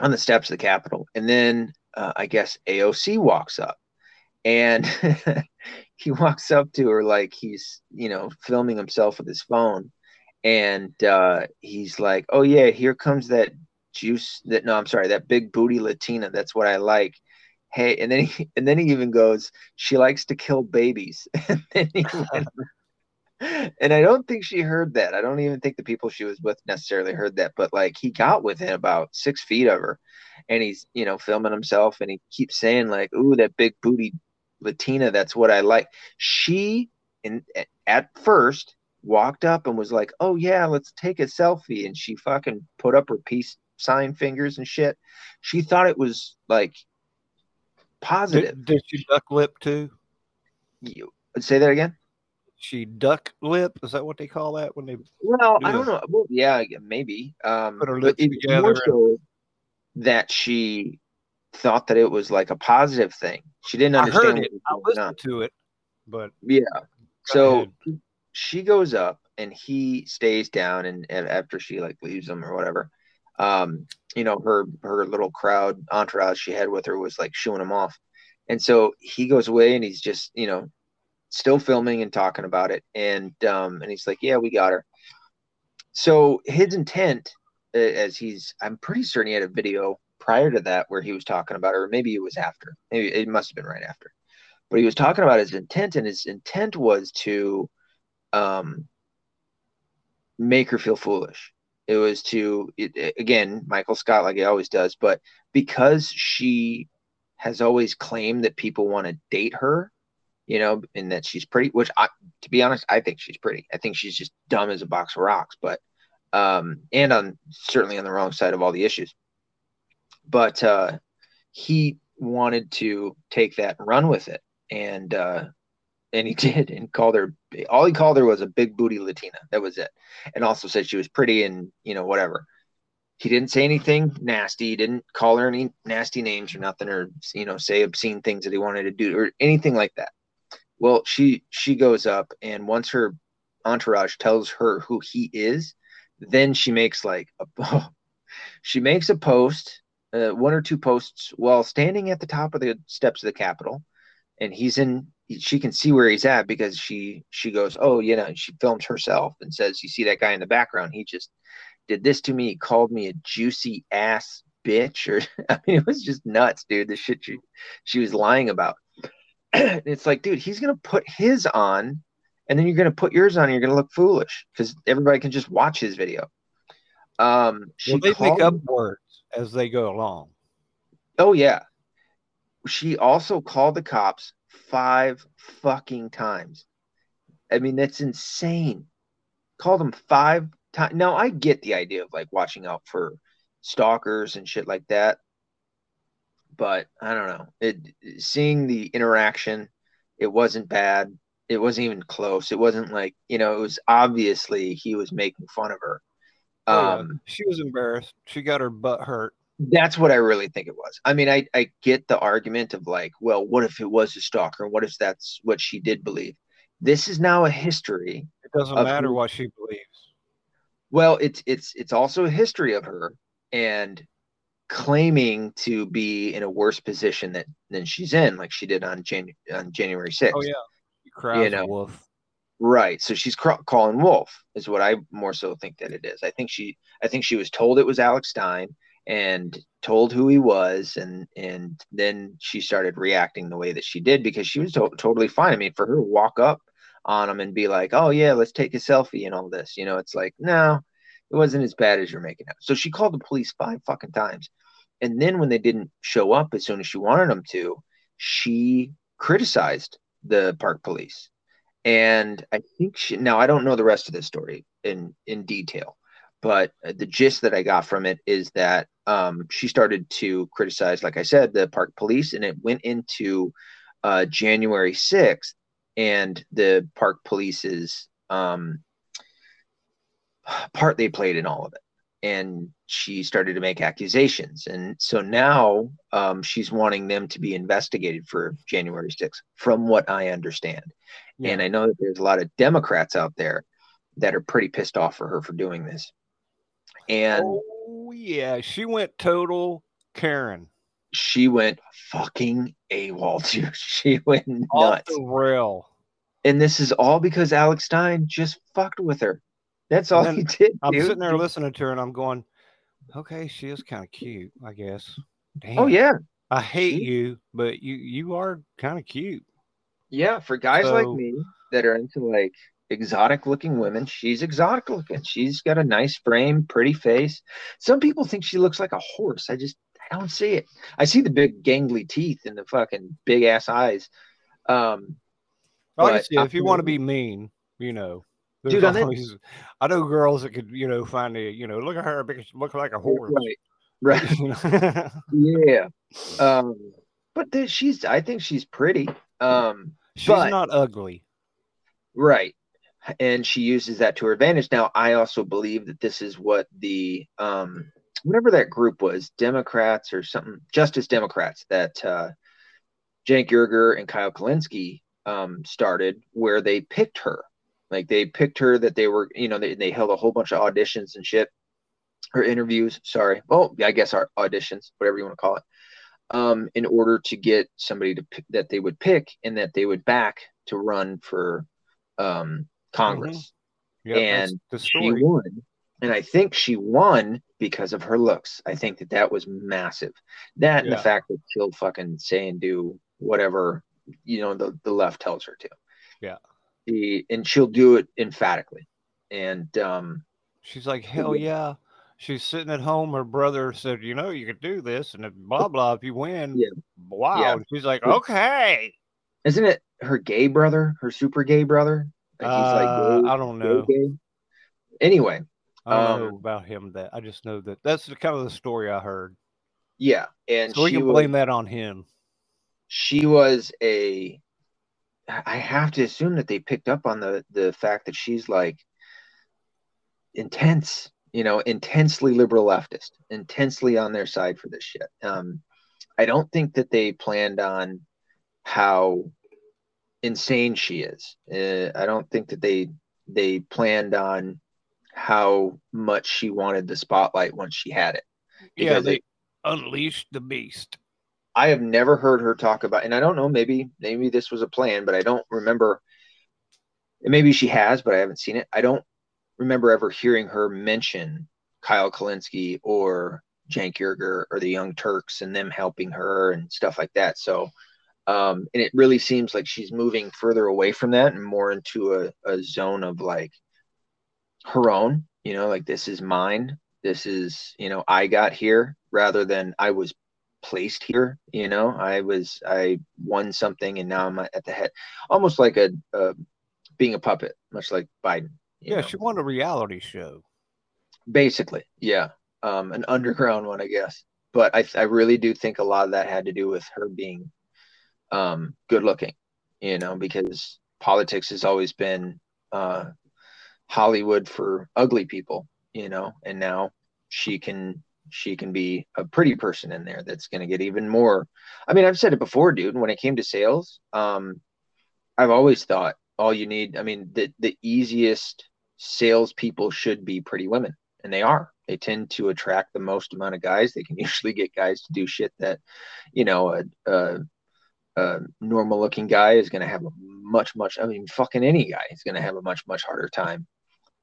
on the steps of the Capitol. And then uh, I guess AOC walks up and he walks up to her like he's, you know, filming himself with his phone. And uh, he's like, oh, yeah, here comes that juice that, no, I'm sorry, that big booty Latina. That's what I like. Hey, and then he, and then he even goes, she likes to kill babies. and then he went, and I don't think she heard that. I don't even think the people she was with necessarily heard that. But like he got within about six feet of her, and he's you know filming himself, and he keeps saying like, "Ooh, that big booty Latina. That's what I like." She in at first walked up and was like, "Oh yeah, let's take a selfie," and she fucking put up her peace sign fingers and shit. She thought it was like positive. Did, did she duck lip too? You, say that again. She duck lip? Is that what they call that when they Well, I don't know. Well, yeah, maybe. Um, Put her lips together more so that she thought that it was like a positive thing. She didn't understand. I heard it. I what was going on. listened to it, but Yeah. So ahead. she goes up and he stays down, and, and after she like leaves him or whatever, um, you know, her her little crowd entourage she had with her was like shooing him off, and so he goes away and he's just you know still filming and talking about it, and um, and he's like, yeah, we got her. So his intent, as he's, I'm pretty certain he had a video prior to that where he was talking about her. Maybe it was after. Maybe it must have been right after. But he was talking about his intent, and his intent was to um, make her feel foolish. It was to, it- again, Michael Scott, like he always does, but because she has always claimed that people want to date her, you know, and that she's pretty, which I, to be honest, I think she's pretty. I think she's just dumb as a box of rocks, but, um, and on certainly on the wrong side of all the issues. But uh, he wanted to take that and run with it, and uh, and he did, and called her. All he called her was a big booty Latina. That was it, and also said she was pretty and you know whatever. he didn't say anything nasty. He didn't call her any nasty names or nothing, or you know, say obscene things that he wanted to do or anything like that. Well, she she goes up, and once her entourage tells her who he is, then she makes like a she makes a post, uh, one or two posts while standing at the top of the steps of the Capitol, and he's in. She can see where he's at because she she goes, oh, you know, she films herself and says, "You see that guy in the background? He just did this to me. He called me a juicy ass bitch." Or I mean, it was just nuts, dude. The shit she she was lying about. it's like, dude, he's gonna put his on and then you're going to put yours on and you're going to look foolish because everybody can just watch his video. Um, she well, they called, make up words as they go along. Oh yeah. She also called the cops five fucking times. I mean, that's insane. Called them five times. Now I get the idea of like watching out for stalkers and shit like that, but I don't know. It seeing the interaction, it wasn't bad it wasn't even close. It wasn't like, you know, it was obviously he was making fun of her. Oh, um, yeah. she was embarrassed. She got her butt hurt. That's what I really think it was. I mean, I, I get the argument of like, well, what if it was a stalker? What if that's what she did believe? This is now a history. It doesn't matter who, what she believes. Well, it's it's it's also a history of her and claiming to be in a worse position that than she's in, like she did on Jan- on January 6th. Oh yeah you know, wolf. Right. So she's cr- calling wolf is what I more so think that it is. I think she I think she was told it was Alex Stein and told who he was and and then she started reacting the way that she did because she was to- totally fine. I mean, for her to walk up on him and be like, "Oh yeah, let's take a selfie and all this." You know, it's like, "No, it wasn't as bad as you're making it." So she called the police five fucking times. And then when they didn't show up as soon as she wanted them to, she criticized the park police. And I think she, now I don't know the rest of this story in in detail, but the gist that I got from it is that um, she started to criticize, like I said, the park police, and it went into uh, January sixth, and the park police's um, part they played in all of it and she started to make accusations. And so now um, she's wanting them to be investigated for January 6th, from what I understand. Yeah. And I know that there's a lot of Democrats out there that are pretty pissed off for her for doing this. And oh, yeah, she went total Karen. She went fucking AWOL, too. She went nuts. Off the rail. And this is all because Alex Stein just fucked with her. That's all he did. I'm dude. sitting there listening to her and I'm going, okay, she is kind of cute, I guess. Oh, Damn. Oh yeah. I hate she... you, but you you are kind of cute. Yeah, for guys so... like me that are into like exotic looking women, she's exotic looking. She's got a nice frame, pretty face. Some people think she looks like a horse. I just I don't see it. I see the big gangly teeth and the fucking big ass eyes. Um, but, if you want to be mean, you know. There's Dude, always, I know girls that could, you know, find a, you know, look at her because she looks like a horse. Right. Right. yeah. Um, but the, she's, I think she's pretty. Um, she's but, not ugly. Right. And she uses that to her advantage. Now, I also believe that this is what the, um, whatever that group was, Democrats or something, Justice Democrats, that uh, Cenk Uygur and Kyle Kulinski um, started, where they picked her like they picked her that they were, you know, they, they held a whole bunch of auditions and shit, or interviews. Sorry. Well, I guess our auditions, whatever you want to call it, um, in order to get somebody to pick, that they would pick and that they would back to run for um, Congress. Mm-hmm. Yep, and she won. And I think she won because of her looks. I think that that was massive. That yeah. and the fact that she'll fucking say and do whatever you know the, the left tells her to. Yeah the and she'll do it emphatically. And um, she's like, hell yeah. She's sitting at home. Her brother said, you know, you could do this, and blah blah. If you win, yeah. wow. Yeah. She's like, okay. Isn't it her gay brother, her super gay brother? Like he's like, uh, I don't know. Gay, gay. Anyway, I don't um, know about him. That I just know that that's the kind of the story I heard. Yeah, and so we can blame that on him. She was a I have to assume that they picked up on the the fact that she's like intense. you know, intensely liberal leftist, intensely on their side for this shit. Um, I don't think that they planned on how insane she is. Uh, I don't think that they they planned on how much she wanted the spotlight once she had it. Yeah, they it, unleashed the beast. I have never heard her talk about, and I don't know, maybe maybe this was a plan, but I don't remember. Maybe she has, but I haven't seen it. I don't remember ever hearing her mention Kyle Kulinski or Uygur or the Young Turks and them helping her and stuff like that. So, um, and it really seems like she's moving further away from that and more into a, a zone of like her own, you know, like this is mine. This is, you know, I got here rather than I was placed here. You know, I was, I won something and now I'm at the head, almost like a, a being a puppet, much like Biden. Yeah, know? she won a reality show. Basically, yeah. Um, an underground one, I guess. But I, I really do think a lot of that had to do with her being um, good looking, you know, because politics has always been uh, Hollywood for ugly people, you know, and now she can she can be a pretty person in there that's going to get even more. I mean, I've said it before, dude. When it came to sales, um, I've always thought all you need. I mean, the the easiest salespeople should be pretty women, and they are. They tend to attract the most amount of guys. They can usually get guys to do shit that, you know, a, a, a normal looking guy is going to have a much much. I mean, fucking any guy is going to have a much much harder time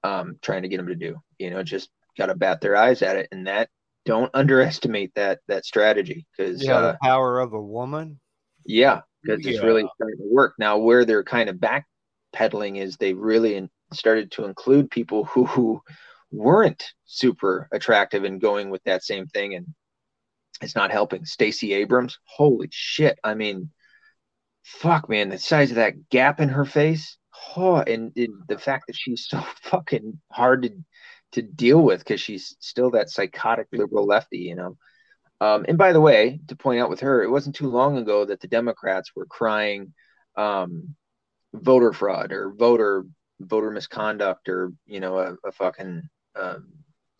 um, trying to get them to do. You know, just got to bat their eyes at it, and that don't underestimate that that strategy because yeah, uh, the power of a woman. Yeah, because yeah. it's really starting to work now. Where they're kind of backpedaling is they really started to include people who, who weren't super attractive and going with that same thing, and it's not helping. Stacey Abrams, holy shit! I mean, fuck, man, the size of that gap in her face oh, and, and the fact that she's so fucking hard to to deal with because she's still that psychotic liberal lefty, you know. Um, and by the way, to point out with her, it wasn't too long ago that the Democrats were crying um, voter fraud or voter voter misconduct or you know a, a fucking um,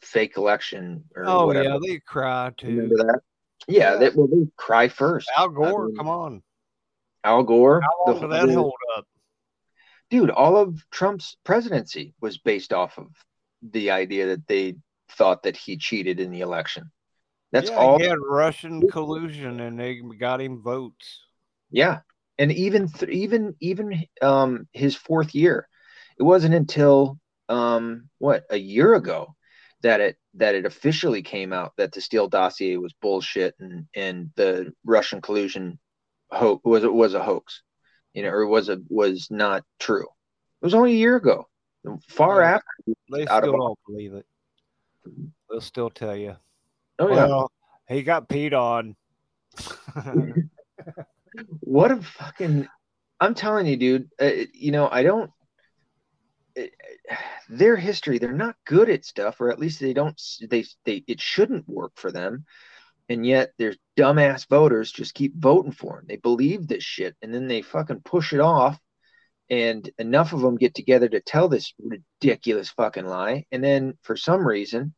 fake election or oh whatever. yeah, they cry too. Remember that? Yeah, yeah. They, well, they cry first. Al Gore, I mean, come on. Al Gore. How long did that hold up? dude, all of Trump's presidency was based off of the idea that they thought that he cheated in the election. That's yeah, all. He had Russian collusion, and they got him votes. Yeah, and even th- even even um, his fourth year, it wasn't until um, what a year ago that it that it officially came out that the Steele dossier was bullshit and and the Russian collusion ho- was was a hoax you know, or was it was not true. It was only a year ago, far yeah. after. They still don't believe it. They'll still tell you. Oh well, yeah, he got peed on. what a fucking! I'm telling you, dude. Uh, you know, I don't. Uh, their history, they're not good at stuff, or at least they don't. They they it shouldn't work for them and yet there's dumbass voters just keep voting for him. They believe this shit, and then they fucking push it off. And enough of them get together to tell this ridiculous fucking lie. And then for some reason,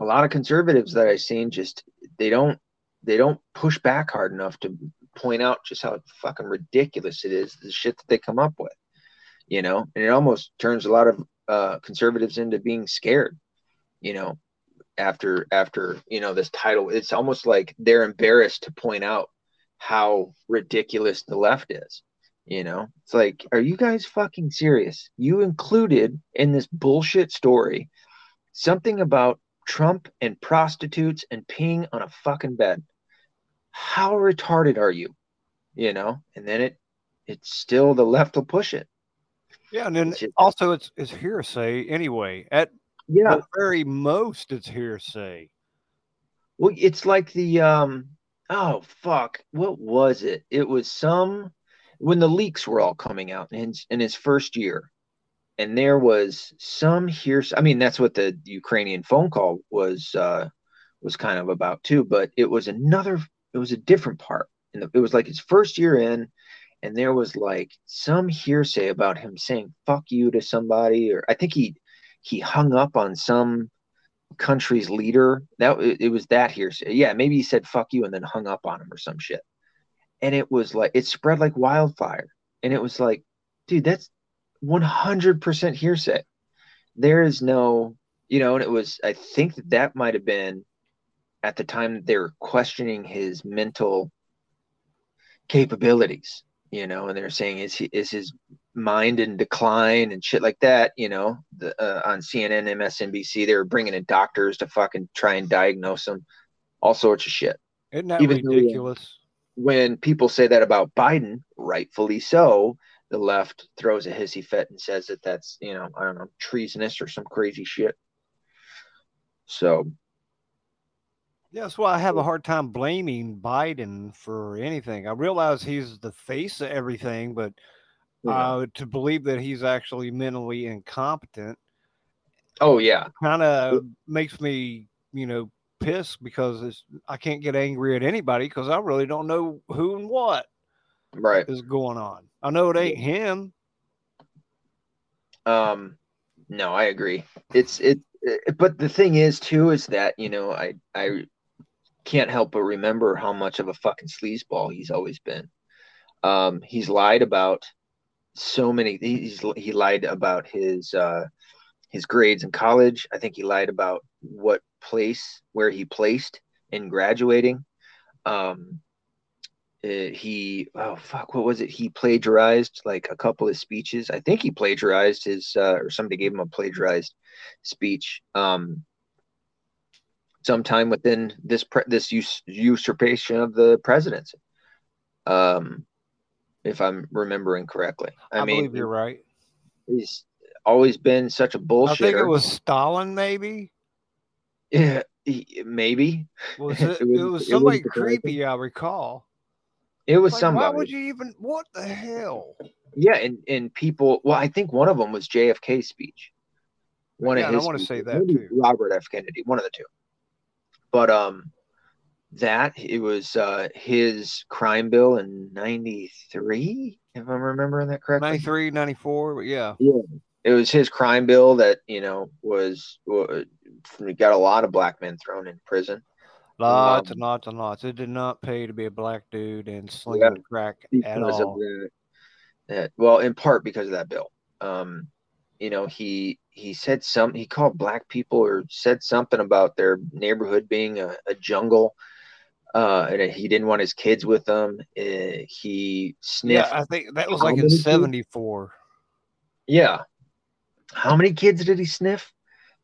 a lot of conservatives that I've seen just they don't they don't push back hard enough to point out just how fucking ridiculous it is the shit that they come up with. You know, and it almost turns a lot of uh, conservatives into being scared. You know, after after you know this title it's almost like they're embarrassed to point out how ridiculous the left is you know it's like are you guys fucking serious you included in this bullshit story something about trump and prostitutes and peeing on a fucking bed how retarded are you you know and then it it's still the left will push it yeah and then it's just, also it's it's hearsay anyway at yeah. very most, it's hearsay. Well, it's like the um. Oh fuck! What was it? It was some when the leaks were all coming out in his, in his first year, and there was some hearsay. I mean, that's what the Ukrainian phone call was uh, was kind of about too. But it was another. It was a different part, and it was like his first year in, and there was like some hearsay about him saying "fuck you" to somebody, or I think he he hung up on some country's leader. That it was that hearsay. Yeah, maybe he said "fuck you" and then hung up on him or some shit. And it was like it spread like wildfire. And it was like, dude, that's 100% hearsay. There is no, you know, and it was. I think that that might have been at the time that they were questioning his mental capabilities you know, and they're saying is he is his mind in decline and shit like that, you know, the, uh, on CNN, MSNBC, they were bringing in doctors to fucking try and diagnose him, all sorts of shit. Isn't that Even ridiculous? When people say that about Biden, rightfully so, the left throws a hissy fit and says that that's you know I don't know treasonous or some crazy shit. So yeah, that's why I have a hard time blaming Biden for anything. I realize he's the face of everything, but uh, to believe that he's actually mentally incompetent. Oh yeah, kind of makes me, you know, pissed because I can't get angry at anybody because I really don't know who and what right is going on. I know it ain't him. Um, no, I agree. It's it, it, but the thing is too is that you know I I can't help but remember how much of a fucking sleazeball he's always been. Um, he's lied about so many. He's he lied about his uh, his grades in college. I think he lied about what place where he placed in graduating. Um, uh, he oh fuck what was it? He plagiarized like a couple of speeches. I think he plagiarized his uh, or somebody gave him a plagiarized speech. Um, sometime within this pre- this us- usurpation of the presidency. Um, if I'm remembering correctly, I, I mean, believe you're right. He's always been such a bullshit. I think it was Stalin, maybe. Yeah, maybe. Was it? it was, it was somebody it creepy. I recall. It was like, somebody. Why would you even? What the hell? Yeah, and and people. Well, I think one of them was JFK's speech. One yeah, of his. I want to say that too. Robert F. Kennedy. One of the two but um that it was uh his crime bill in 93 if i'm remembering that correctly 93 94 yeah yeah it was his crime bill that you know was, was got a lot of black men thrown in prison. Lots um, and lots and lots. It did not pay to be a black dude and slinging yeah, crack at all. that, well in part because of that bill. Um you know he he said some he called black people or said something about their neighborhood being a, a jungle uh and he didn't want his kids with them. Uh, he sniffed yeah i think that was like in 74 yeah how many kids did he sniff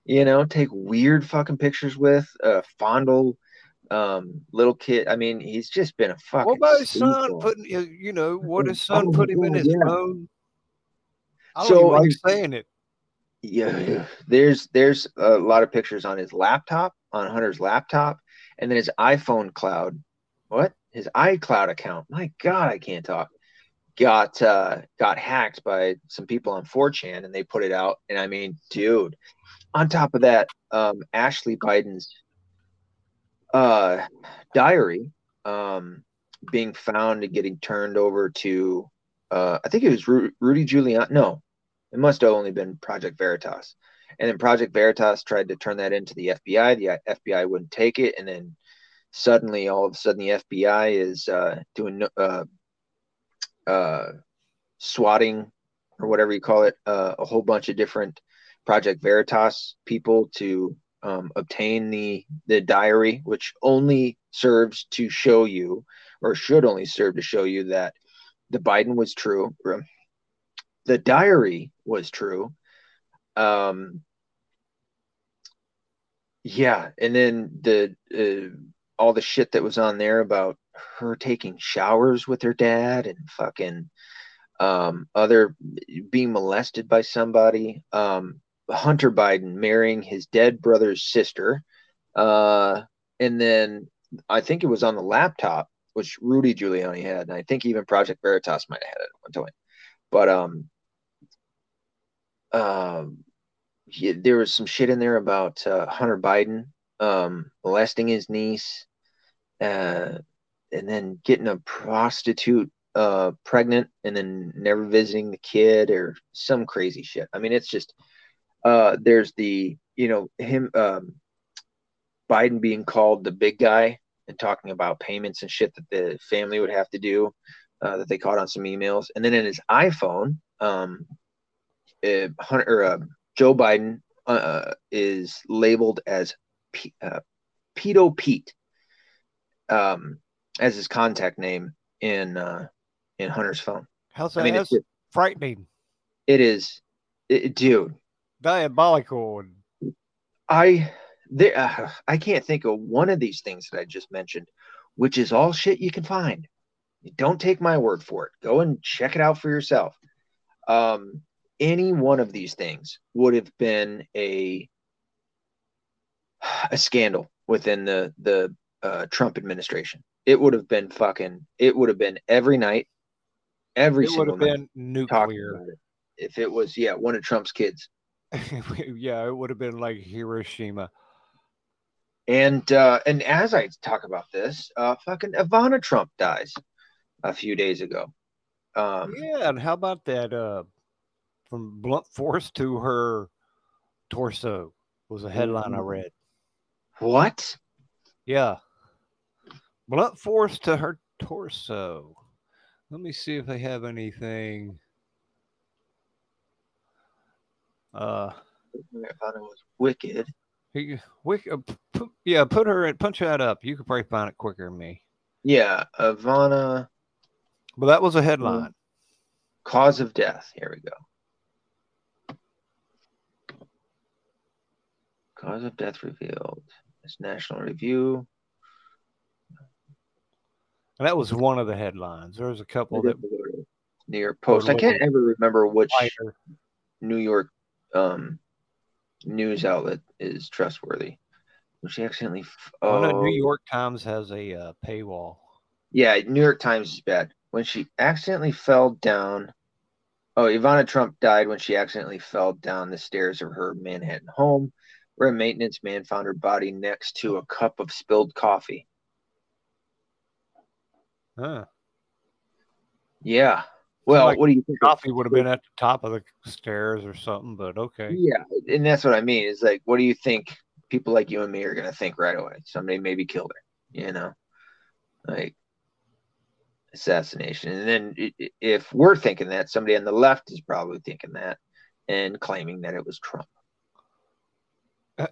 you know take weird fucking pictures with uh fondle um little kid i mean he's just been a fucking what about his son putting you know what his son oh, put him in his yeah. phone I don't so like saying it yeah, there's there's a lot of pictures on his laptop, on Hunter's laptop, and then his iPhone cloud. What? His iCloud account. My God, I can't talk. Got uh got hacked by some people on 4chan and they put it out. And I mean, dude, on top of that, um, Ashley Biden's uh diary um being found and getting turned over to uh I think it was Ru- Rudy Giuliani. No, it must have only been Project Veritas. And then Project Veritas tried to turn that into the FBI. The FBI wouldn't take it. And then suddenly, all of a sudden, the FBI is uh, doing uh, uh, swatting or whatever you call it, uh, a whole bunch of different Project Veritas people to um, obtain the the diary, which only serves to show you, or should only serve to show you that the Biden was true, the diary was true. Um, yeah, and then the uh, all the shit that was on there about her taking showers with her dad and fucking um, other being molested by somebody. Um, Hunter Biden marrying his dead brother's sister, uh, and then I think it was on the laptop which Rudy Giuliani had, and I think even Project Veritas might have had it at one time. But um, um, he, there was some shit in there about uh, Hunter Biden um, molesting his niece, uh, and then getting a prostitute uh, pregnant, and then never visiting the kid, or some crazy shit. I mean, it's just uh, there's the you know him um, Biden being called the big guy and talking about payments and shit that the family would have to do uh, that they caught on some emails. And then in his iPhone, um, uh, Hunter, uh, Joe Biden uh, is labeled as P- uh, Pedo Pete um, as his contact name in uh, in Hunter's phone. How's that? I mean, it's, frightening, it is, it, dude. diabolical. I there, uh, I can't think of one of these things that I just mentioned, which is all shit you can find. Don't take my word for it. Go and check it out for yourself. Um, any one of these things would have been a a scandal within the the uh, Trump administration. It would have been fucking. It would have been every night, every It would have night been nuclear. it. If it was, yeah, one of Trump's kids. yeah, it would have been like Hiroshima. And uh, and as I talk about this, uh, fucking Ivana Trump dies a few days ago. Um, Yeah, and how about that? Uh, from blunt force to her torso was a headline I Mhm. read. What? Yeah, blunt force to her torso. Let me see if they have anything. Uh, Ivana was wicked. he, wick, uh, p- yeah, put her in, punch that up. You could probably find it quicker than me. Yeah, Ivana, Well, that was a headline. cause of death. Here we go. Cause of death revealed. It's National Review. And that was one of the headlines. There was a couple that New York Post. I can't ever remember which lighter. New York um, news outlet is trustworthy. She accidentally? Oh, no, New York Times has a uh, paywall. Yeah, New York Times is bad. When she accidentally fell down. Oh, Ivana Trump died when she accidentally fell down the stairs of her Manhattan home, where a maintenance man found her body next to a cup of spilled coffee. Huh. Yeah. Well, like what do you think? Coffee would have been at the top of the stairs or something, but okay. Yeah, and that's what I mean. Is like, what do you think people like you and me are gonna think right away? Somebody maybe killed her, you know, like assassination. And then if we're thinking that, somebody on the left is probably thinking that and claiming that it was Trump.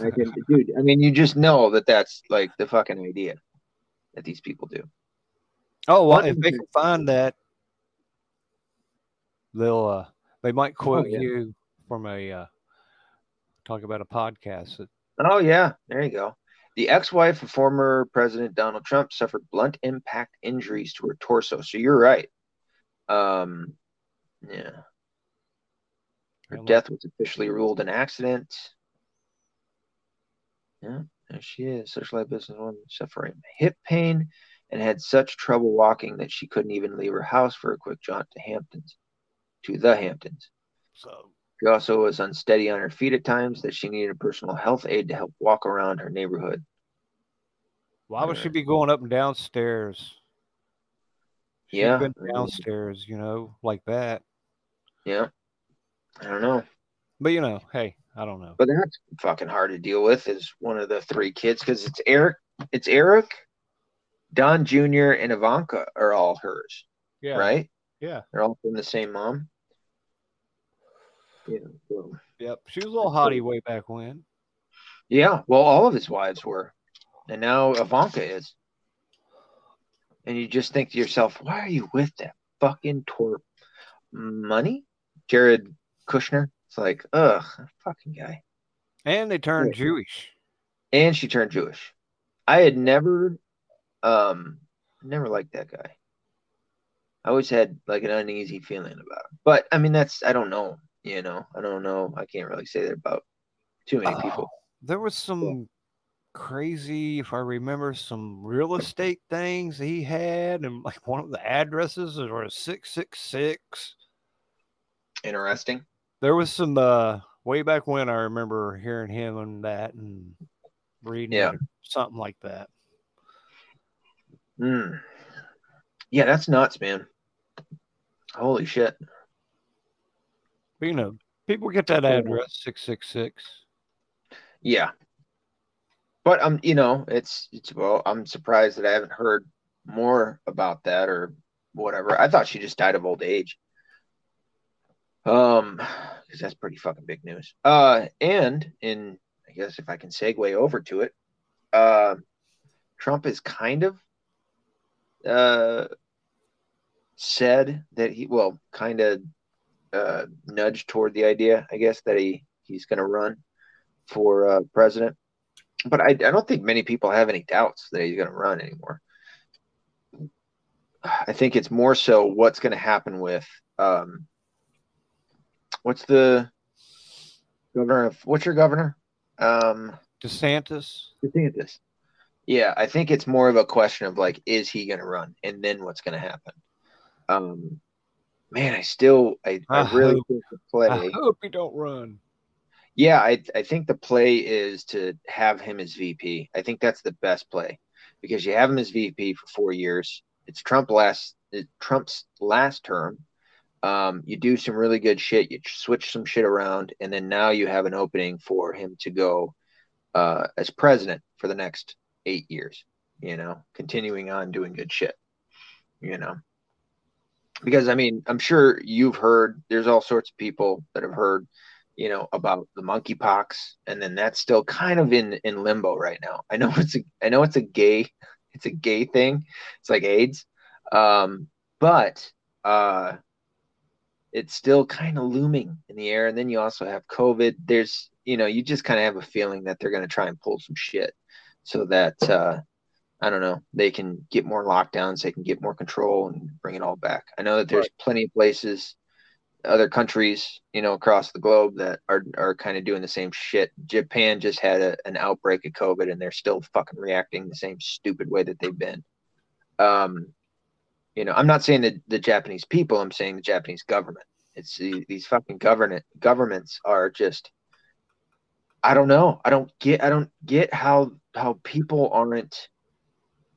Like, dude, I mean, you just know that that's like the fucking idea that these people do. Oh, well, if they can find that, they'll uh, they might quote yeah. you from a uh, talk about a podcast. That, Oh yeah, there you go. The ex-wife of former President Donald Trump suffered blunt impact injuries to her torso. So you're right. Um, yeah, her death was officially ruled an accident. Yeah, there she is, socialite businesswoman suffering hip pain and had such trouble walking that she couldn't even leave her house for a quick jaunt to Hamptons, to the Hamptons. so She also was unsteady on her feet at times that she needed a personal health aide to help walk around her neighborhood. why would she be going up and downstairs? She's Yeah, been downstairs, you know, like that. Yeah. I don't know. But you know, hey, I don't know. But that's fucking hard to deal with as one of the three kids because it's Eric, it's Eric, Don Jr., and Ivanka are all hers, Yeah, right? Yeah. They're all from the same mom. Yeah. So, Yep. She was a little hottie way back when. yeah. Well, all of his wives were. And now Ivanka is. And you just think to yourself, why are you with that fucking twerp? Money? Jared Kushner? It's like, ugh, fucking guy. And they turned Yeah. Jewish. and she turned Jewish. I had never, um, never liked that guy. I always had like an uneasy feeling about him. But I mean, that's I don't know. You know, I don't know. I can't really say that about too many people. Oh, there was some crazy, if I remember, some real estate things he had, and like one of the addresses was six six six. Interesting. There was some uh way back when I remember hearing him and that and reading Yeah. something like that. Hmm. Yeah, that's nuts, man. Holy shit. You know, people get that address six six six. Yeah. but um, you know, it's it's well, I'm surprised that I haven't heard more about that or whatever. I thought she just died of old age. Um, because that's pretty fucking big news. Uh, and in I guess if I can segue over to it, uh, Trump is kind of uh said that he well kind of uh nudged toward the idea, I guess, that he he's going to run for uh, president. But I, I don't think many people have any doubts that he's going to run anymore. I think it's more so what's going to happen with um, what's the governor of what's your governor? Um, DeSantis. DeSantis. Yeah, I think it's more of a question of like, is he going to run, and then what's going to happen. Um, man, I still, I, I, I really hope, think the play. I hope he don't run. Yeah, I, I think the play is to have him as VP. I think that's the best play because you have him as VP for four years. It's Trump last Trump's last term. Um, you do some really good shit. You switch some shit around, and then now you have an opening for him to go uh, as president for the next eight years. You know, continuing on doing good shit. You know, because I mean, I'm sure you've heard. There's all sorts of people that have heard you know about the monkeypox and then that's still kind of in in limbo right now i know it's a i know it's a gay it's a gay thing it's like aids um but uh it's still kind of looming in the air and then you also have covid there's you know you just kind of have a feeling that they're going to try and pull some shit so that uh i don't know they can get more lockdowns they can get more control and bring it all back i know that there's right. plenty of places other countries, you know, across the globe that are are kind of doing the same shit. Japan just had a, an outbreak of COVID, and they're still fucking reacting the same stupid way that they've been. Um, you know, I'm not saying that the Japanese people. I'm saying the Japanese government. It's these fucking government governments are just. I don't know. I don't get. I don't get how how people aren't.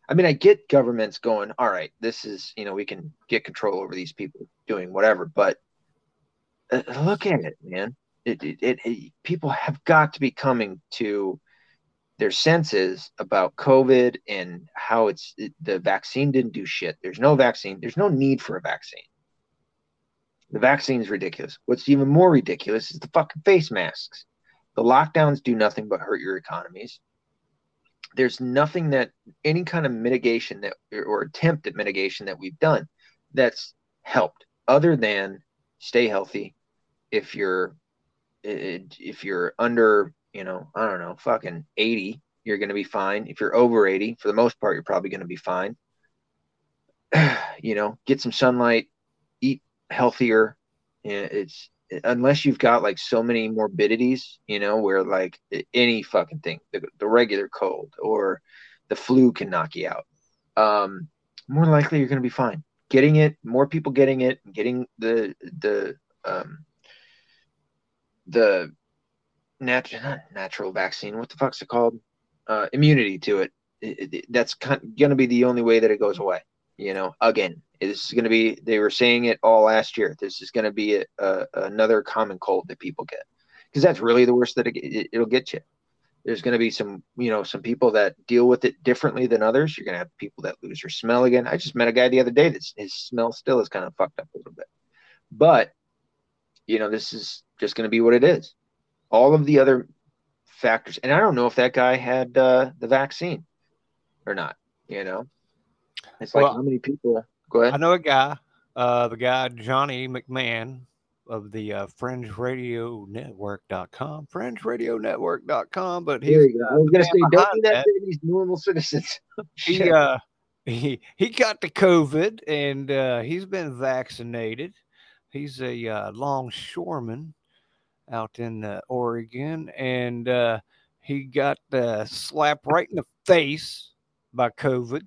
I mean, I get governments going. All right, this is you know we can get control over these people doing whatever, but uh, look at it, man. It, it, it, it, people have got to be coming to their senses about COVID and how it's the vaccine didn't do shit. There's no vaccine. There's no need for a vaccine. The vaccine is ridiculous. What's even more ridiculous is the fucking face masks. The lockdowns do nothing but hurt your economies. There's nothing that any kind of mitigation that or attempt at mitigation that we've done that's helped other than stay healthy, if you're if you're under, you know, I don't know, fucking 80, you're going to be fine. If you're over 80, for the most part, you're probably going to be fine. you know, get some sunlight, eat healthier. It's unless you've got like so many morbidities, you know, where like any fucking thing, the, the regular cold or the flu can knock you out. Um, more likely you're going to be fine. Getting it, more people getting it, getting the the um, the natural not natural vaccine. What the fuck's it called? Uh, immunity to it. it, it that's kind of going to be the only way that it goes away. You know, again, this is going to be. They were saying it all last year. This is going to be a, a, another common cold that people get because that's really the worst that it, it, it'll get you. There's going to be some, you know, some people that deal with it differently than others. You're going to have people that lose their smell again. I just met a guy the other day that his smell still is kind of fucked up a little bit, but you know, this is just going to be what it is. All of the other factors, and I don't know if that guy had uh, the vaccine or not. You know, it's like well, how many people? Go ahead. I know a guy, uh, the guy Johnny McMahon of the uh, Fringe Radio Network.com, Fringe Radio Network.com. But he's, I was going to say, don't do that, that to these normal citizens. he, uh, he, he got the COVID and uh, he's been vaccinated. He's a uh, longshoreman out in uh, Oregon, and uh, he got uh, slapped right in the face by COVID.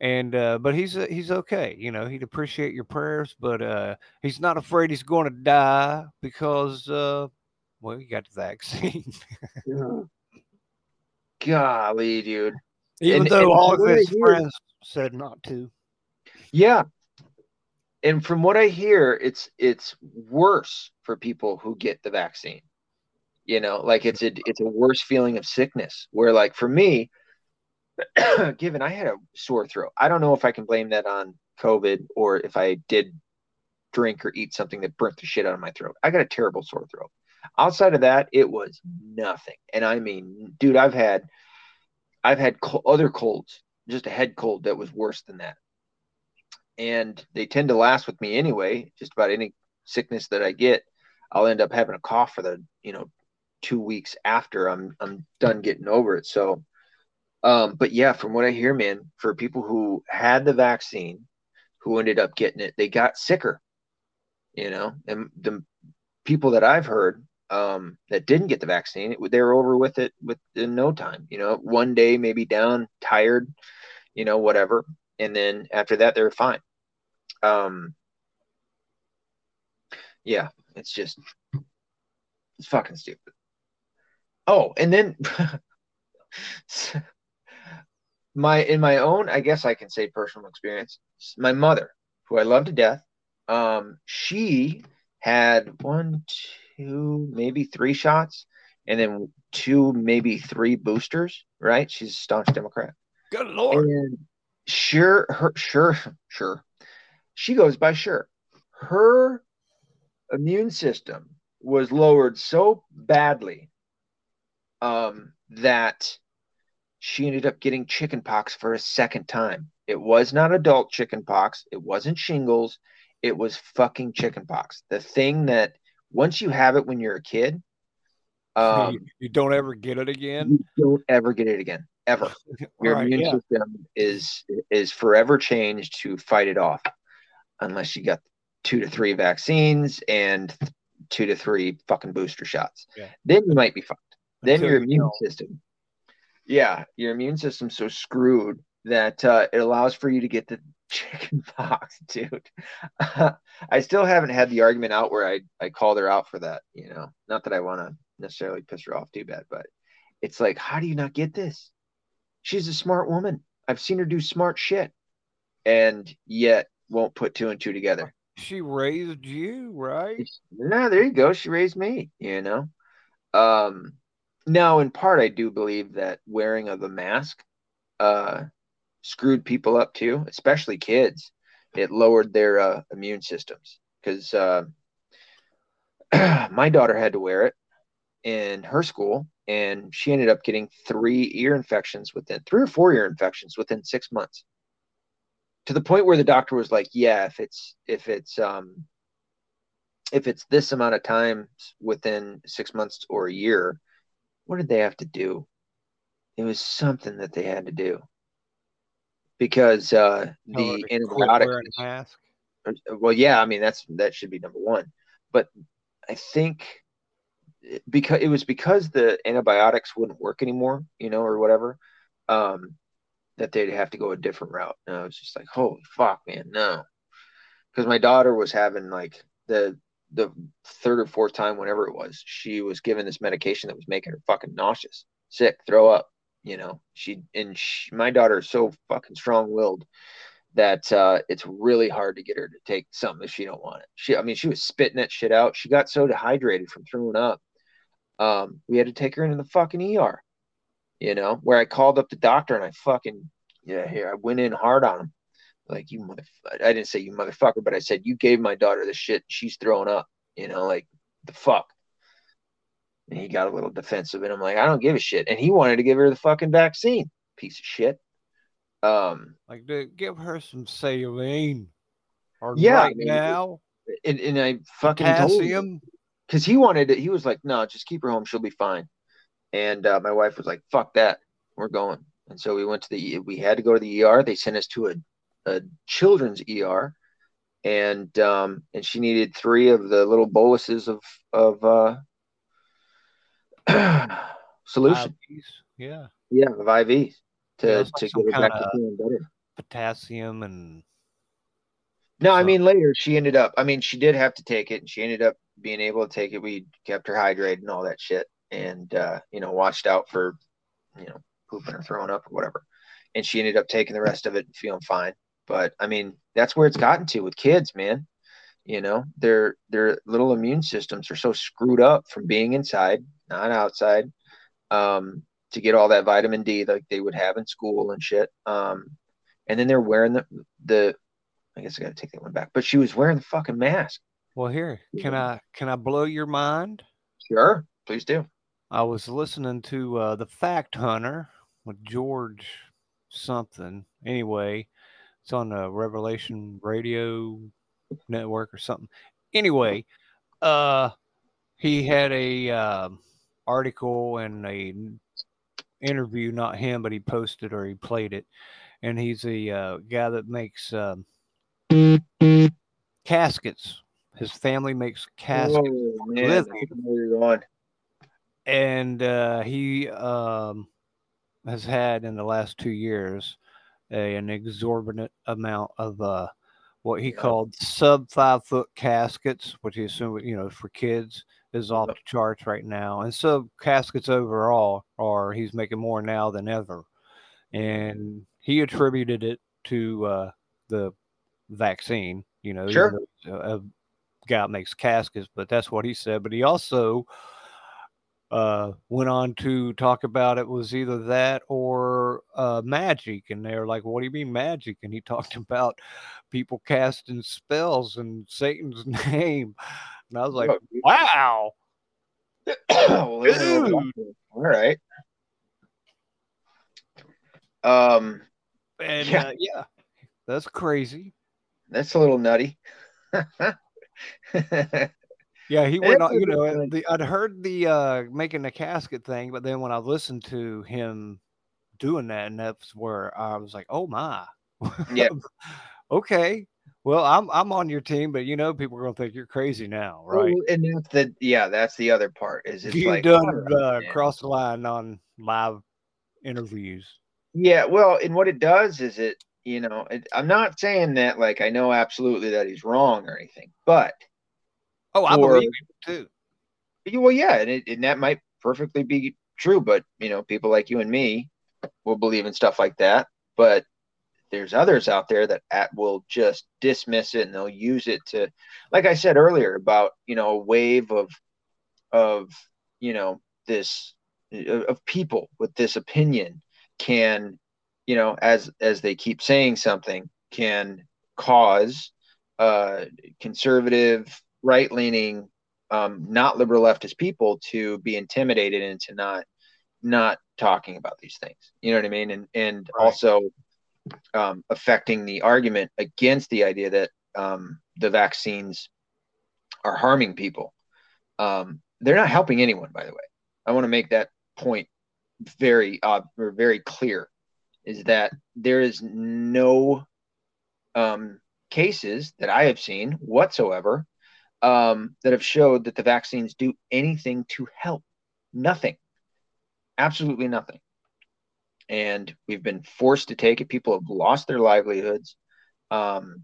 And uh, but he's uh, he's okay. You know, he'd appreciate your prayers, but uh, he's not afraid he's going to die because uh, well, he got the vaccine. Golly, dude. Even and, though and all of his friends said not to. Yeah, and from what I hear, it's it's worse for people who get the vaccine. You know, like it's a it's a worse feeling of sickness. Where like for me, given I had a sore throat, I don't know if I can blame that on COVID or if I did drink or eat something that burnt the shit out of my throat. I got a terrible sore throat. Outside of that, it was nothing. And I mean, dude, I've had I've had co- other colds, just a head cold that was worse than that. And they tend to last with me anyway. Just about any sickness that I get, I'll end up having a cough for the, you know, two weeks after I'm I'm done getting over it. So um, but yeah, from what I hear, man, for people who had the vaccine, who ended up getting it, they got sicker. You know, and the people that I've heard um, that didn't get the vaccine, it, they were over with it within no time. You know, one day maybe down, tired, you know, whatever, and then after that they're fine. Um, yeah, it's just it's fucking stupid. Oh, and then my in my own, I guess I can say personal experience. My mother, who I love to death, um, she had one, two, maybe three shots, and then two, maybe three boosters. Right? She's a staunch Democrat. Good lord. And sure, her sure, sure. She goes by sure. Her immune system was lowered so badly um, that she ended up getting chickenpox for a second time. It was not adult chickenpox. It wasn't shingles. It was fucking chickenpox. The thing that once you have it when you're a kid, um, you, you don't ever get it again. You don't ever get it again, ever. Your Right, immune yeah. system is is forever changed to fight it off, unless you got two to three vaccines and two to three fucking booster shots. Yeah. Then you might be fucked. Then Until your immune don't. system, yeah, your immune system's so screwed that uh, it allows for you to get the chicken pox, dude. I still haven't had the argument out where I I called her out for that. You know, not that I want to necessarily piss her off too bad, but it's like, how do you not get this? She's a smart woman. I've seen her do smart shit, and yet won't put two and two together. She raised you, right? No, there you go. She raised me, you know. Um now in part I do believe that wearing of the mask uh screwed people up too, especially kids. It lowered their uh, immune systems because uh, my daughter had to wear it in her school and she ended up getting three ear infections within three or four ear infections within six months to the point where the doctor was like yeah if it's if it's um if it's this amount of times within six months or a year what did they have to do? It was something that they had to do. Because uh the antibiotic mask. well yeah i mean that's that should be number one. But i think because it was because the antibiotics wouldn't work anymore you know or whatever um that they'd have to go a different route. And i was just like holy fuck man no. Because my daughter was having like the the third or fourth time whenever it was she was given this medication that was making her fucking nauseous sick throw up you know she and she, my daughter is so fucking strong-willed that uh, it's really hard to get her to take something if she don't want it. She, I mean, she was spitting that shit out. She got so dehydrated from throwing up. Um, we had to take her into the fucking ER. You know, where I called up the doctor and I fucking yeah, here I went in hard on him. Like you mother, I didn't say you motherfucker, but I said you gave my daughter the shit. She's throwing up. You know, like the fuck. And he got a little defensive, and I'm like, I don't give a shit. And he wanted to give her the fucking vaccine. Piece of shit. Um, Like, to give her some saline. Or Yeah, I mean, now, and, and I fucking told him because he wanted it. He was like, "No, just keep her home. She'll be fine." And uh, my wife was like, "Fuck that, we're going." And so we went to the. We had to go to the ER. They sent us to a, a children's ER, and um, and she needed three of the little boluses of of uh, solution. IVs, Yeah, yeah, of IVs to Yeah, it's like to get her back to feeling better. potassium and No, I mean later she ended up. I mean she did have to take it, and she ended up being able to take it. We kept her hydrated and all that shit, and uh, you know watched out for you know pooping or throwing up or whatever. And she ended up taking the rest of it and feeling fine. But I mean that's where it's gotten to with kids, man. You know their their little immune systems are so screwed up from being inside not outside, um, to get all that vitamin D like they would have in school and shit. Um, and then they're wearing the the. I guess I got to take that one back. But she was wearing the fucking mask. Well, here, can I can I blow your mind? Sure, please do. I was listening to uh, the Fact Hunter with George something. Anyway, it's on the Revelation Radio Network or something. Anyway, uh, he had a uh, article and a interview, not him, but he posted or he played it, and he's a uh, guy that makes um, caskets. His family makes caskets. Oh, man, and uh, he um, has had in the last two years a, an exorbitant amount of uh, what he Yeah. called sub five foot caskets, which he assumed you know for kids is off Yep. the charts right now, and sub caskets overall are he's making more now than ever, and he attributed it to uh, the vaccine. You know, Sure. though a, a guy makes caskets, but that's what he said. But he also uh, went on to talk about it was either that or uh, magic. And they're like, What do you mean magic? And he talked about people casting spells in Satan's name. And I was like. Wow. well, there's a little Dude. All right. Um, And Yeah. uh, yeah, that's crazy. that's a little nutty. Yeah, he went on, you know, the, I'd heard the uh, making the casket thing, but then when I listened to him doing that, and that's where I was like, oh my. Yeah. okay. Well, I'm I'm on your team, but you know, people are gonna think you're crazy now, right? Well, and that's the yeah, that's the other part. Is you like done right, uh, cross the line on live interviews. Yeah, well, and what it does is it, you know, it, I'm not saying that like I know absolutely that he's wrong or anything, but Oh, I Or- believe you too. Well, yeah, and, it, and that might perfectly be true, but you know, people like you and me will believe in stuff like that. But there's others out there that at, will just dismiss it and they'll use it to, like I said earlier about you know a wave of of you know this of of people with this opinion can you know as as they keep saying something can cause uh conservative right leaning um, not liberal leftist people to be intimidated into not not talking about these things. You know what I mean? And and Right. also um, affecting the argument against the idea that um, the vaccines are harming people. Um, they're not helping anyone, by the way. I want to make that point very uh, or very clear. Is that there is no um, cases that I have seen whatsoever um, that have showed that the vaccines do anything to help. Nothing. Absolutely nothing. And we've been forced to take it. People have lost their livelihoods, um,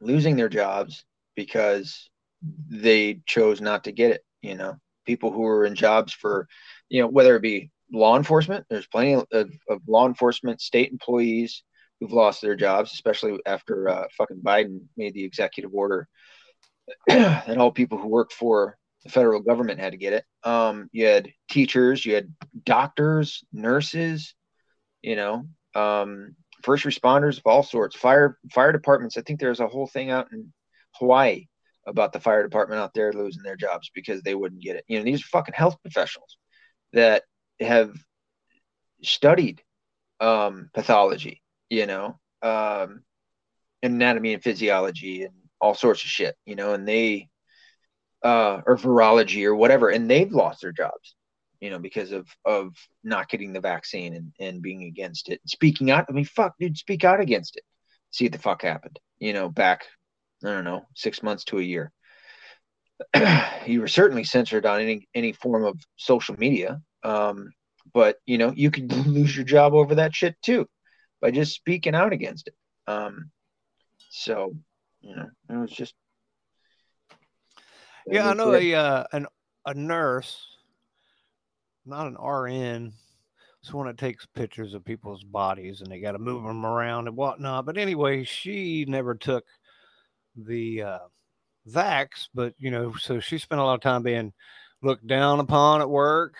losing their jobs because they chose not to get it. You know, people who were in jobs for, you know, whether it be law enforcement, there's plenty of, of, of law enforcement, state employees who've lost their jobs, especially after uh, fucking Biden made the executive order that all people who work for the federal government had to get it. Um, you had teachers, you had doctors, nurses, you know, um, first responders of all sorts, fire fire departments. I think there's a whole thing out in Hawaii about the fire department out there losing their jobs because they wouldn't get it. You know, these are fucking health professionals that have studied um, pathology, you know, um, anatomy and physiology and all sorts of shit, you know, and they uh, or virology or whatever, and they've lost their jobs, you know, because of of not getting the vaccine and and being against it, speaking out. I mean, fuck, dude, speak out against it. See what the fuck happened, you know, back I don't know, six months to a year. you were certainly censored on any any form of social media, um, but you know, you could lose your job over that shit too by just speaking out against it. Um, so, you know, it was just Yeah, I know a uh, an a nurse, not an RN. It's one that takes pictures of people's bodies and they got to move them around and whatnot. But anyway, she never took the uh, vax, but you know, so she spent a lot of time being looked down upon at work.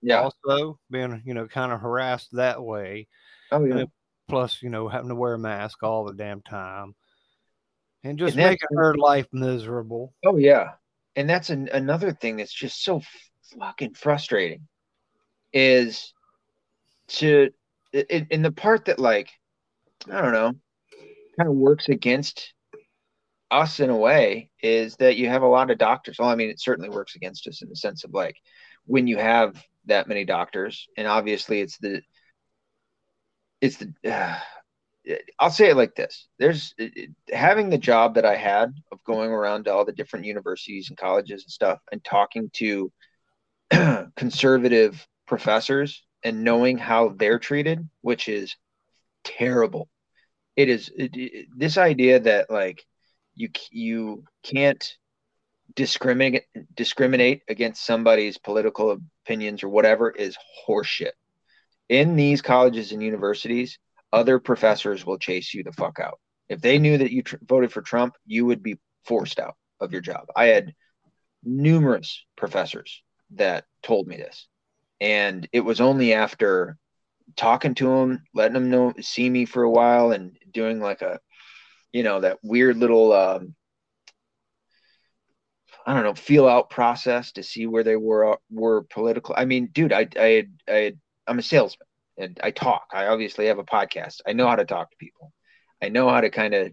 Yeah. Also being, you know, kind of harassed that way. Oh yeah. plus, you know, having to wear a mask all the damn time. And just And making her life miserable. Oh yeah. And that's an, another thing that's just so fucking frustrating is to in, in the part that like I don't know kind of works against us in a way is that you have a lot of doctors. Well, I mean, it certainly works against us in the sense of like when you have that many doctors, and obviously it's the it's the uh, I'll say it like this: there's having the job that I had of going around to all the different universities and colleges and stuff, and talking to conservative professors and knowing how they're treated, which is terrible. It is it, it- this idea that like you you can't discriminate discriminate against somebody's political opinions or whatever is horseshit. In these colleges and universities, other professors will chase you the fuck out. If they knew that you tr- voted for Trump, you would be forced out of your job. I had numerous professors that told me this. And it was only after talking to them, letting them know, see me for a while, and doing like a, you know, that weird little, um, I don't know, feel out process to see where they were were political. I mean, dude, I I had, I I'm a salesman and I talk. I obviously have a podcast. I know how to talk to people. I know how to kind of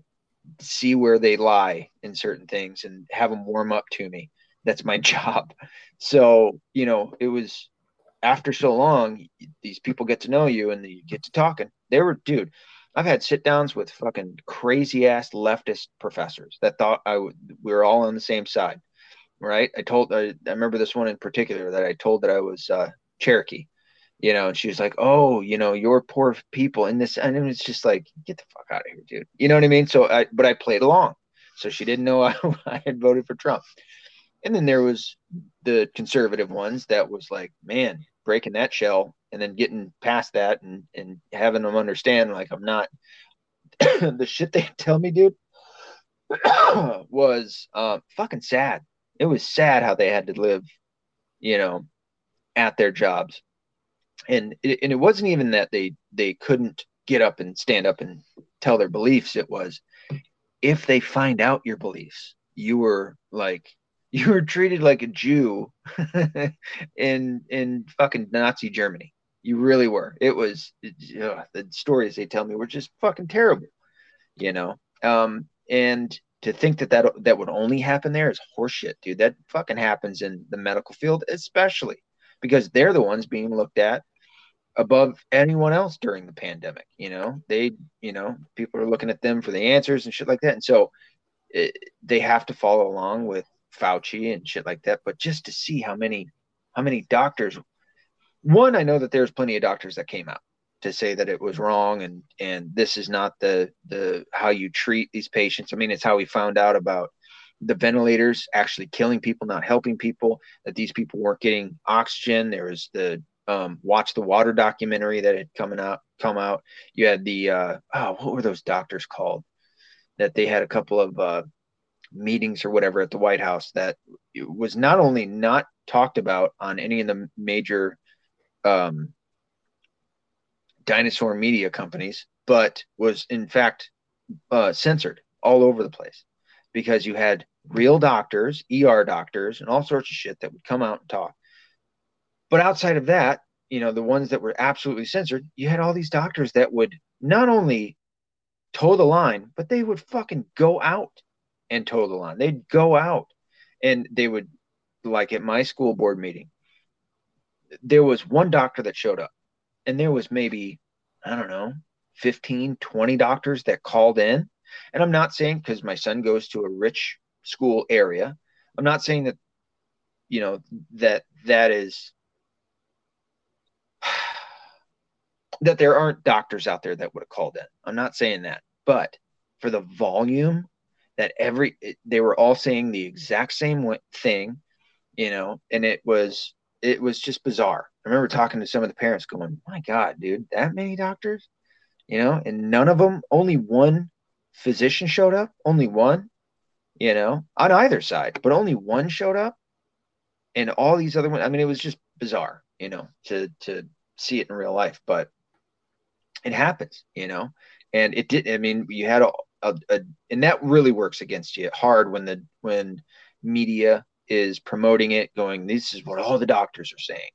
see where they lie in certain things and have them warm up to me. That's my job. So, you know, it was after so long, these people get to know you and you get to talking. They were, dude, I've had sit downs with fucking crazy ass leftist professors that thought I would, we were all on the same side. Right. I told, I, I remember this one in particular that I told that I was uh, Cherokee, you know, and she was like, oh, you know, you're poor people in this. And it was just like, get the fuck out of here, dude. You know what I mean? So I, but I played along. So she didn't know I, I had voted for Trump. And then there was the conservative ones that was like, man, breaking that shell and then getting past that and, and having them understand like I'm not the shit they tell me, dude, was uh, fucking sad. It was sad how they had to live, you know, at their jobs. And it, and it wasn't even that they they couldn't get up and stand up and tell their beliefs. It was if they find out your beliefs, you were like you were treated like a Jew in in fucking Nazi Germany. You really were. It was ugh, the stories they tell me were just fucking terrible, you know. Um, and to think that that that would only happen there is horseshit, dude. That fucking happens in the medical field, especially because they're the ones being looked at above anyone else during the pandemic. You know, they, you know, people are looking at them for the answers and shit like that, and so it, they have to follow along with Fauci and shit like that. But just to see how many how many doctors one, I know that there's plenty of doctors that came out to say that it was wrong and and this is not the the how you treat these patients. I mean, it's how we found out about the ventilators actually killing people, not helping people, that these people weren't getting oxygen. There was the um, watch the water documentary that had coming out come out. You had the uh, oh, what were those doctors called? That they had a couple of uh, meetings or whatever at the White House that was not only not talked about on any of the major um, dinosaur media companies, but was in fact uh, censored all over the place because you had real doctors, ER doctors, and all sorts of shit that would come out and talk. But outside of that, you know, the ones that were absolutely censored, you had all these doctors that would not only toe the line, but they would fucking go out and toe the line. They'd go out and they would, like at my school board meeting, there was one doctor that showed up and there was maybe i don't know 15 20 doctors that called in and i'm not saying because my son goes to a rich school area i'm not saying that you know that that is that there aren't doctors out there that would have called in i'm not saying that but for the volume that every they were all saying the exact same thing you know and it was it was just bizarre. I remember talking to some of the parents going, My God, dude, that many doctors, you know, and none of them, only one physician showed up, only one, you know, on either side, but only one showed up. and all these other ones. I mean, it was just bizarre, you know, to to see it in real life, but it happens, you know, and it did. I mean, you had a, a, a and that really works against you hard when the when media is promoting it, going, this is what all the doctors are saying,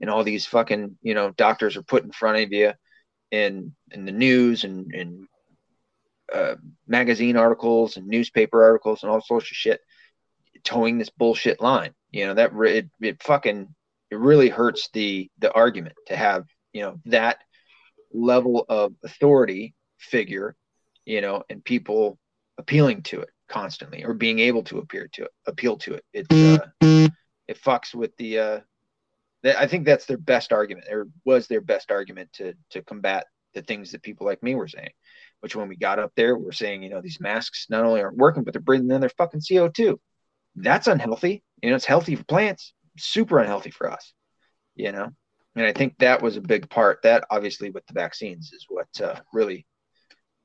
and all these fucking you know doctors are put in front of you in in the news and and uh, magazine articles and newspaper articles and all sorts of shit, toeing this bullshit line. You know that it, it fucking it really hurts the the argument to have you know that level of authority figure, you know, and people appealing to it constantly or being able to appear to it, appeal to it. It uh, it fucks with the. Uh, I think that's their best argument. There was their best argument to to combat the things that people like me were saying. Which when we got up there, we're saying, you know, these masks not only aren't working, but they're breathing in their fucking CO two. That's unhealthy. You know, it's healthy for plants, super unhealthy for us. You know, and I think that was a big part. That obviously with the vaccines is what uh, really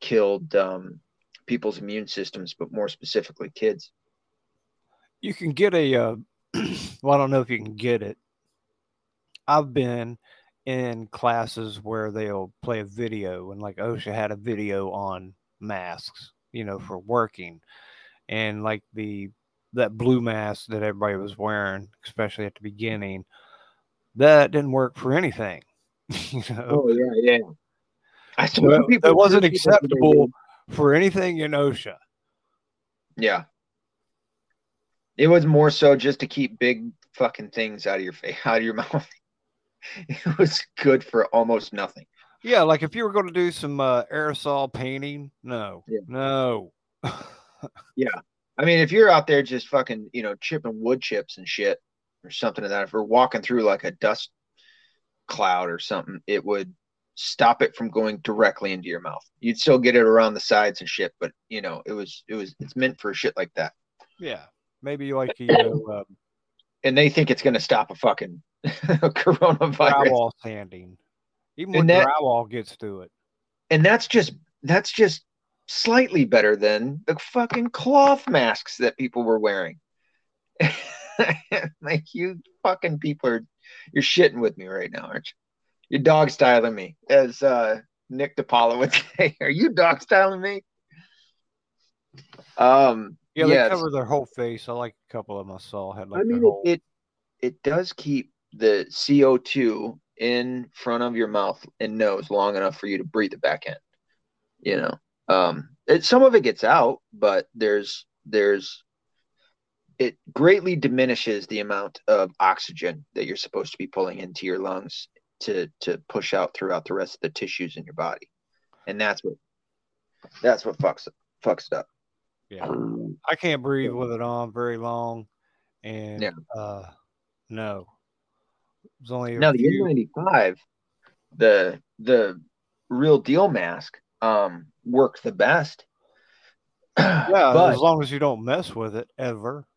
killed um, people's immune systems, but more specifically kids. You can get a, uh, well, I don't know if you can get it. I've been in classes where they'll play a video, and like OSHA had a video on masks, you know, for working, and like the that blue mask that everybody was wearing, especially at the beginning, that didn't work for anything. you know? Oh yeah, yeah. I so that wasn't acceptable for anything in OSHA. Yeah. It was more so just to keep big fucking things out of your face, out of your mouth. it was good for almost nothing. Yeah, like if you were going to do some uh, aerosol painting, no, yeah. no. yeah, I mean, if you're out there just fucking, you know, chipping wood chips and shit or something of that, if we're walking through like a dust cloud or something, it would stop it from going directly into your mouth. You'd still get it around the sides and shit, but you know, it was it was it's meant for shit like that. Yeah, maybe like you know, um, and they think it's going to stop a fucking coronavirus. Drywall sanding, even when that, drywall gets to it, and that's just that's just slightly better than the fucking cloth masks that people were wearing. like you fucking people are you're shitting with me right now, aren't you? You're dog styling me, as uh, Nick DiPaolo would say. Are you dog styling me? Um, yeah, they cover their whole face. I like a couple of them I saw had like. I mean, whole... it it does keep the CO two in front of your mouth and nose long enough for you to breathe it back in. You know, um, it, some of it gets out, but there's there's it greatly diminishes the amount of oxygen that you're supposed to be pulling into your lungs to to push out throughout the rest of the tissues in your body, and that's what that's what fucks fucks it up. Yeah, I can't breathe with it on very long, and yeah. uh, no, it's only now the N95, the the real deal mask, um, work the best. yeah, but, as long as you don't mess with it ever.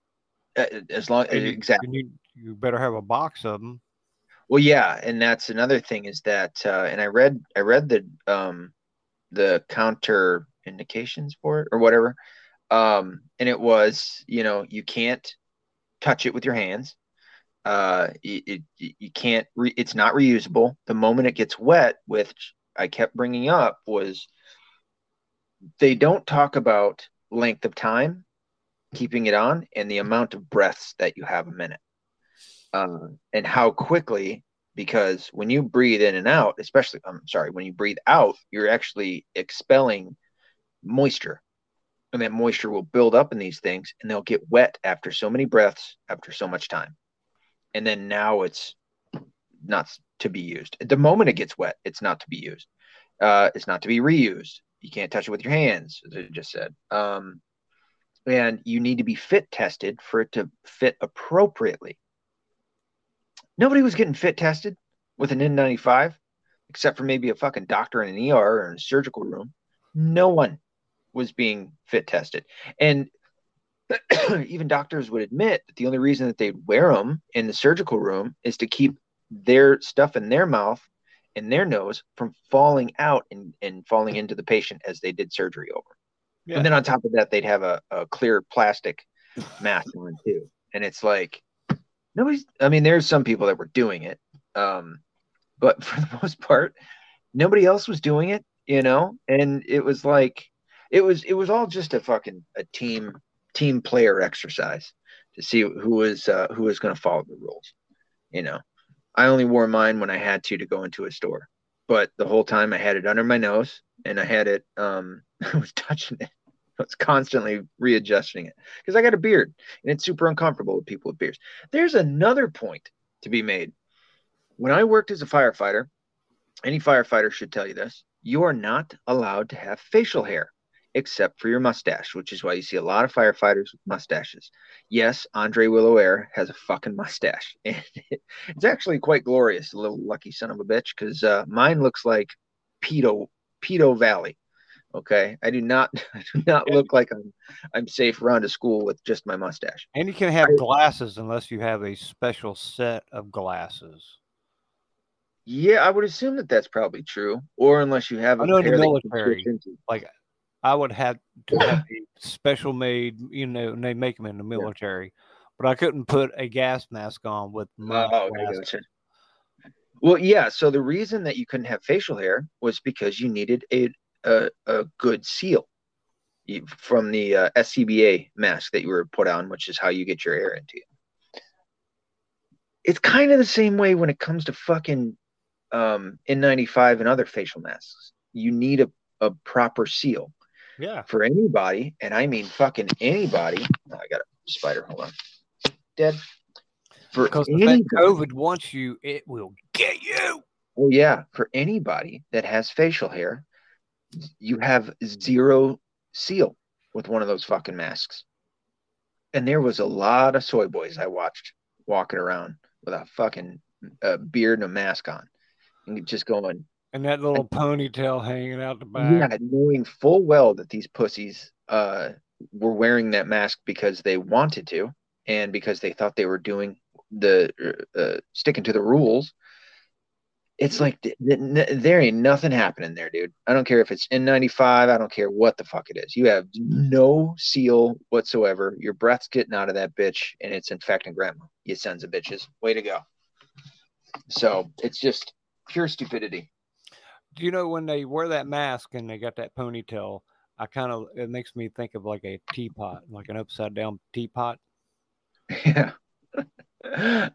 Uh, as long as exactly, you, you better have a box of them. Well, yeah, and that's another thing is that, uh, and I read I read the um, the counter indications for it or whatever, um, and it was you know you can't touch it with your hands. Uh, it, it you can't re- it's not reusable. The moment it gets wet, which I kept bringing up, was they don't talk about length of time keeping it on and the amount of breaths that you have a minute. Uh, and how quickly because when you breathe in and out especially i'm sorry when you breathe out you're actually expelling moisture. And that moisture will build up in these things and they'll get wet after so many breaths after so much time. And then now it's not to be used. The moment it gets wet it's not to be used. Uh, it's not to be reused. You can't touch it with your hands as i just said. Um, and you need to be fit tested for it to fit appropriately Nobody was getting fit tested with an N95 except for maybe a fucking doctor in an ER or in a surgical room. No one was being fit tested. And even doctors would admit that the only reason that they'd wear them in the surgical room is to keep their stuff in their mouth and their nose from falling out and, and falling into the patient as they did surgery over. Yeah. And then on top of that, they'd have a, a clear plastic mask on too. And it's like, nobody's. I mean, there's some people that were doing it, um, but for the most part, nobody else was doing it. You know, and it was like it was it was all just a fucking a team team player exercise to see who was uh, who was going to follow the rules. You know, I only wore mine when I had to to go into a store, but the whole time I had it under my nose and I had it. Um, I was touching it. I was constantly readjusting it because I got a beard and it's super uncomfortable with people with beards. There's another point to be made. When I worked as a firefighter, any firefighter should tell you this: you are not allowed to have facial hair except for your mustache, which is why you see a lot of firefighters with mustaches. Yes, Andre Willow Air has a fucking mustache, and it's actually quite glorious. Little lucky son of a bitch, because uh, mine looks like Pedo Pedo Valley. Okay, I do not I do not look like I'm I'm safe around to school with just my mustache. And you can have glasses unless you have a special set of glasses. Yeah, I would assume that that's probably true, or unless you have a I know in the military, like I would have to have a special made, you know, and they make them in the military, yeah. but I couldn't put a gas mask on with my. Oh, okay, well, yeah. So the reason that you couldn't have facial hair was because you needed a a, a good seal from the uh, SCBA mask that you were put on, which is how you get your air into you. It's kind of the same way when it comes to fucking um, N95 and other facial masks. You need a, a proper seal. Yeah. For anybody, and I mean fucking anybody. Oh, I got a spider. Hold on. Dead. For because anybody, COVID wants you, it will get you. Oh yeah. For anybody that has facial hair, you have zero seal with one of those fucking masks. And there was a lot of soy boys I watched walking around with a fucking uh, beard and a mask on, and just going, and that little ponytail hanging out the back. Yeah, knowing full well that these pussies uh, were wearing that mask because they wanted to and because they thought they were doing the uh, uh sticking to the rules. It's like th- th- there ain't nothing happening there, dude. I don't care if it's N95. I don't care what the fuck it is. You have no seal whatsoever. Your breath's getting out of that bitch and it's infecting grandma. You sons of bitches. Way to go. So it's just pure stupidity Do you know when they wear that mask and they got that ponytail? I kind of it makes me think of like a teapot, like an upside down teapot. Yeah.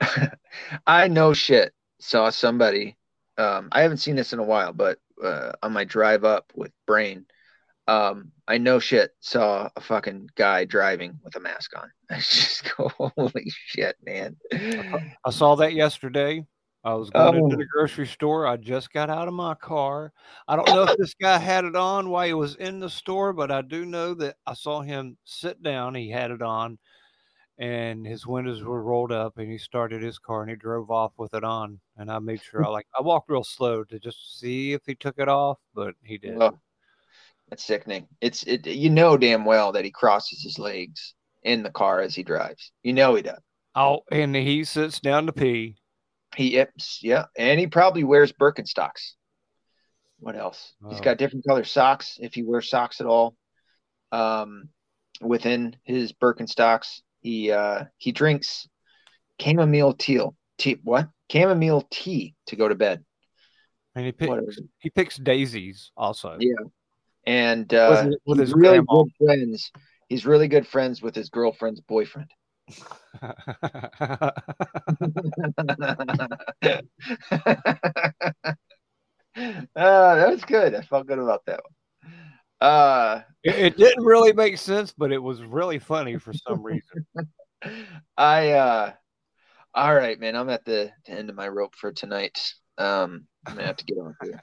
I know shit. Saw somebody. Um, I haven't seen this in a while, but uh, on my drive up with Brain, um, I know shit saw a fucking guy driving with a mask on. I just go, holy shit, man. I saw that yesterday. I was going oh. into the grocery store. I just got out of my car. I don't know if this guy had it on while he was in the store, but I do know that I saw him sit down. He had it on, and his windows were rolled up, and he started his car and he drove off with it on. And I made sure I like I walked real slow to just see if he took it off, but he did. Well, that's sickening. It's it. You know damn well that he crosses his legs in the car as he drives. You know he does. Oh, and he sits down to pee he yips, yeah, and he probably wears Birkenstocks. What else? Oh. He's got different color socks if he wears socks at all. Um, within his Birkenstocks, he uh, he drinks chamomile tea. Tea what? Chamomile tea to go to bed. And he picks he picks daisies also. Yeah, and uh, with, with his really grandma. good friends. He's really good friends with his girlfriend's boyfriend oh, that was good. I felt good about that one. Uh, it, it, didn't really make sense, but it was really funny for some reason. I uh, all right, man. I'm at the, the end of my rope for tonight. Um, I'm gonna have to get on here.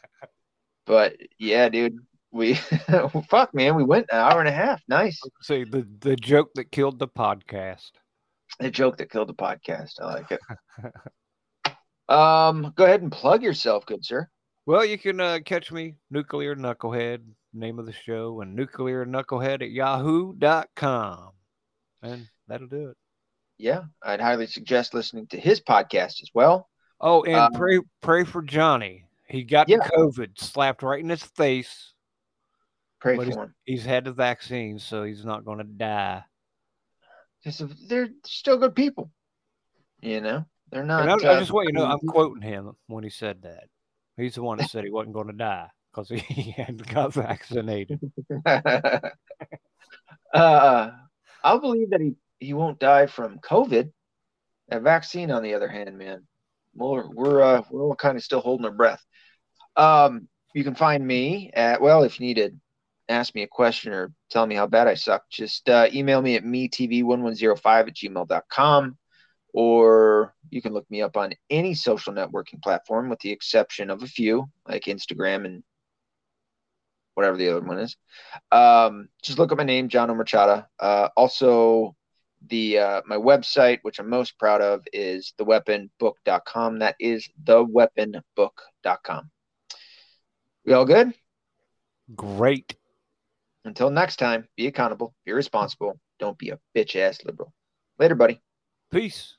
But yeah, dude, we fuck, man. We went an hour and a half. Nice. See the the joke that killed the podcast the joke that killed the podcast. I like it. um, go ahead and plug yourself, good sir. Well, you can uh, catch me, Nuclear Knucklehead, name of the show, and Nuclear Knucklehead at yahoo.com. And that'll do it. Yeah, I'd highly suggest listening to his podcast as well. Oh, and um, pray pray for Johnny. He got yeah. COVID slapped right in his face. Pray for he's, him. He's had the vaccine, so he's not going to die because they're still good people. You know, they're not. I, uh, I just want you to know, I'm quoting him when he said that. He's the one that said he wasn't going to die because he had got vaccinated. uh, I'll believe that he, he won't die from COVID. A vaccine, on the other hand, man, we're we're uh, we're all kind of still holding our breath. Um, you can find me at well, if you need to ask me a question or tell me how bad I suck, just uh, email me at metv1105 at gmail.com or you can look me up on any social networking platform with the exception of a few like Instagram and whatever the other one is. Um, just look up my name, John Omerchada. Uh, also, the uh, my website, which I'm most proud of, is theweaponbook.com. That is theweaponbook.com. We all good? Great. Until next time, be accountable, be responsible, don't be a bitch ass liberal. Later, buddy. Peace.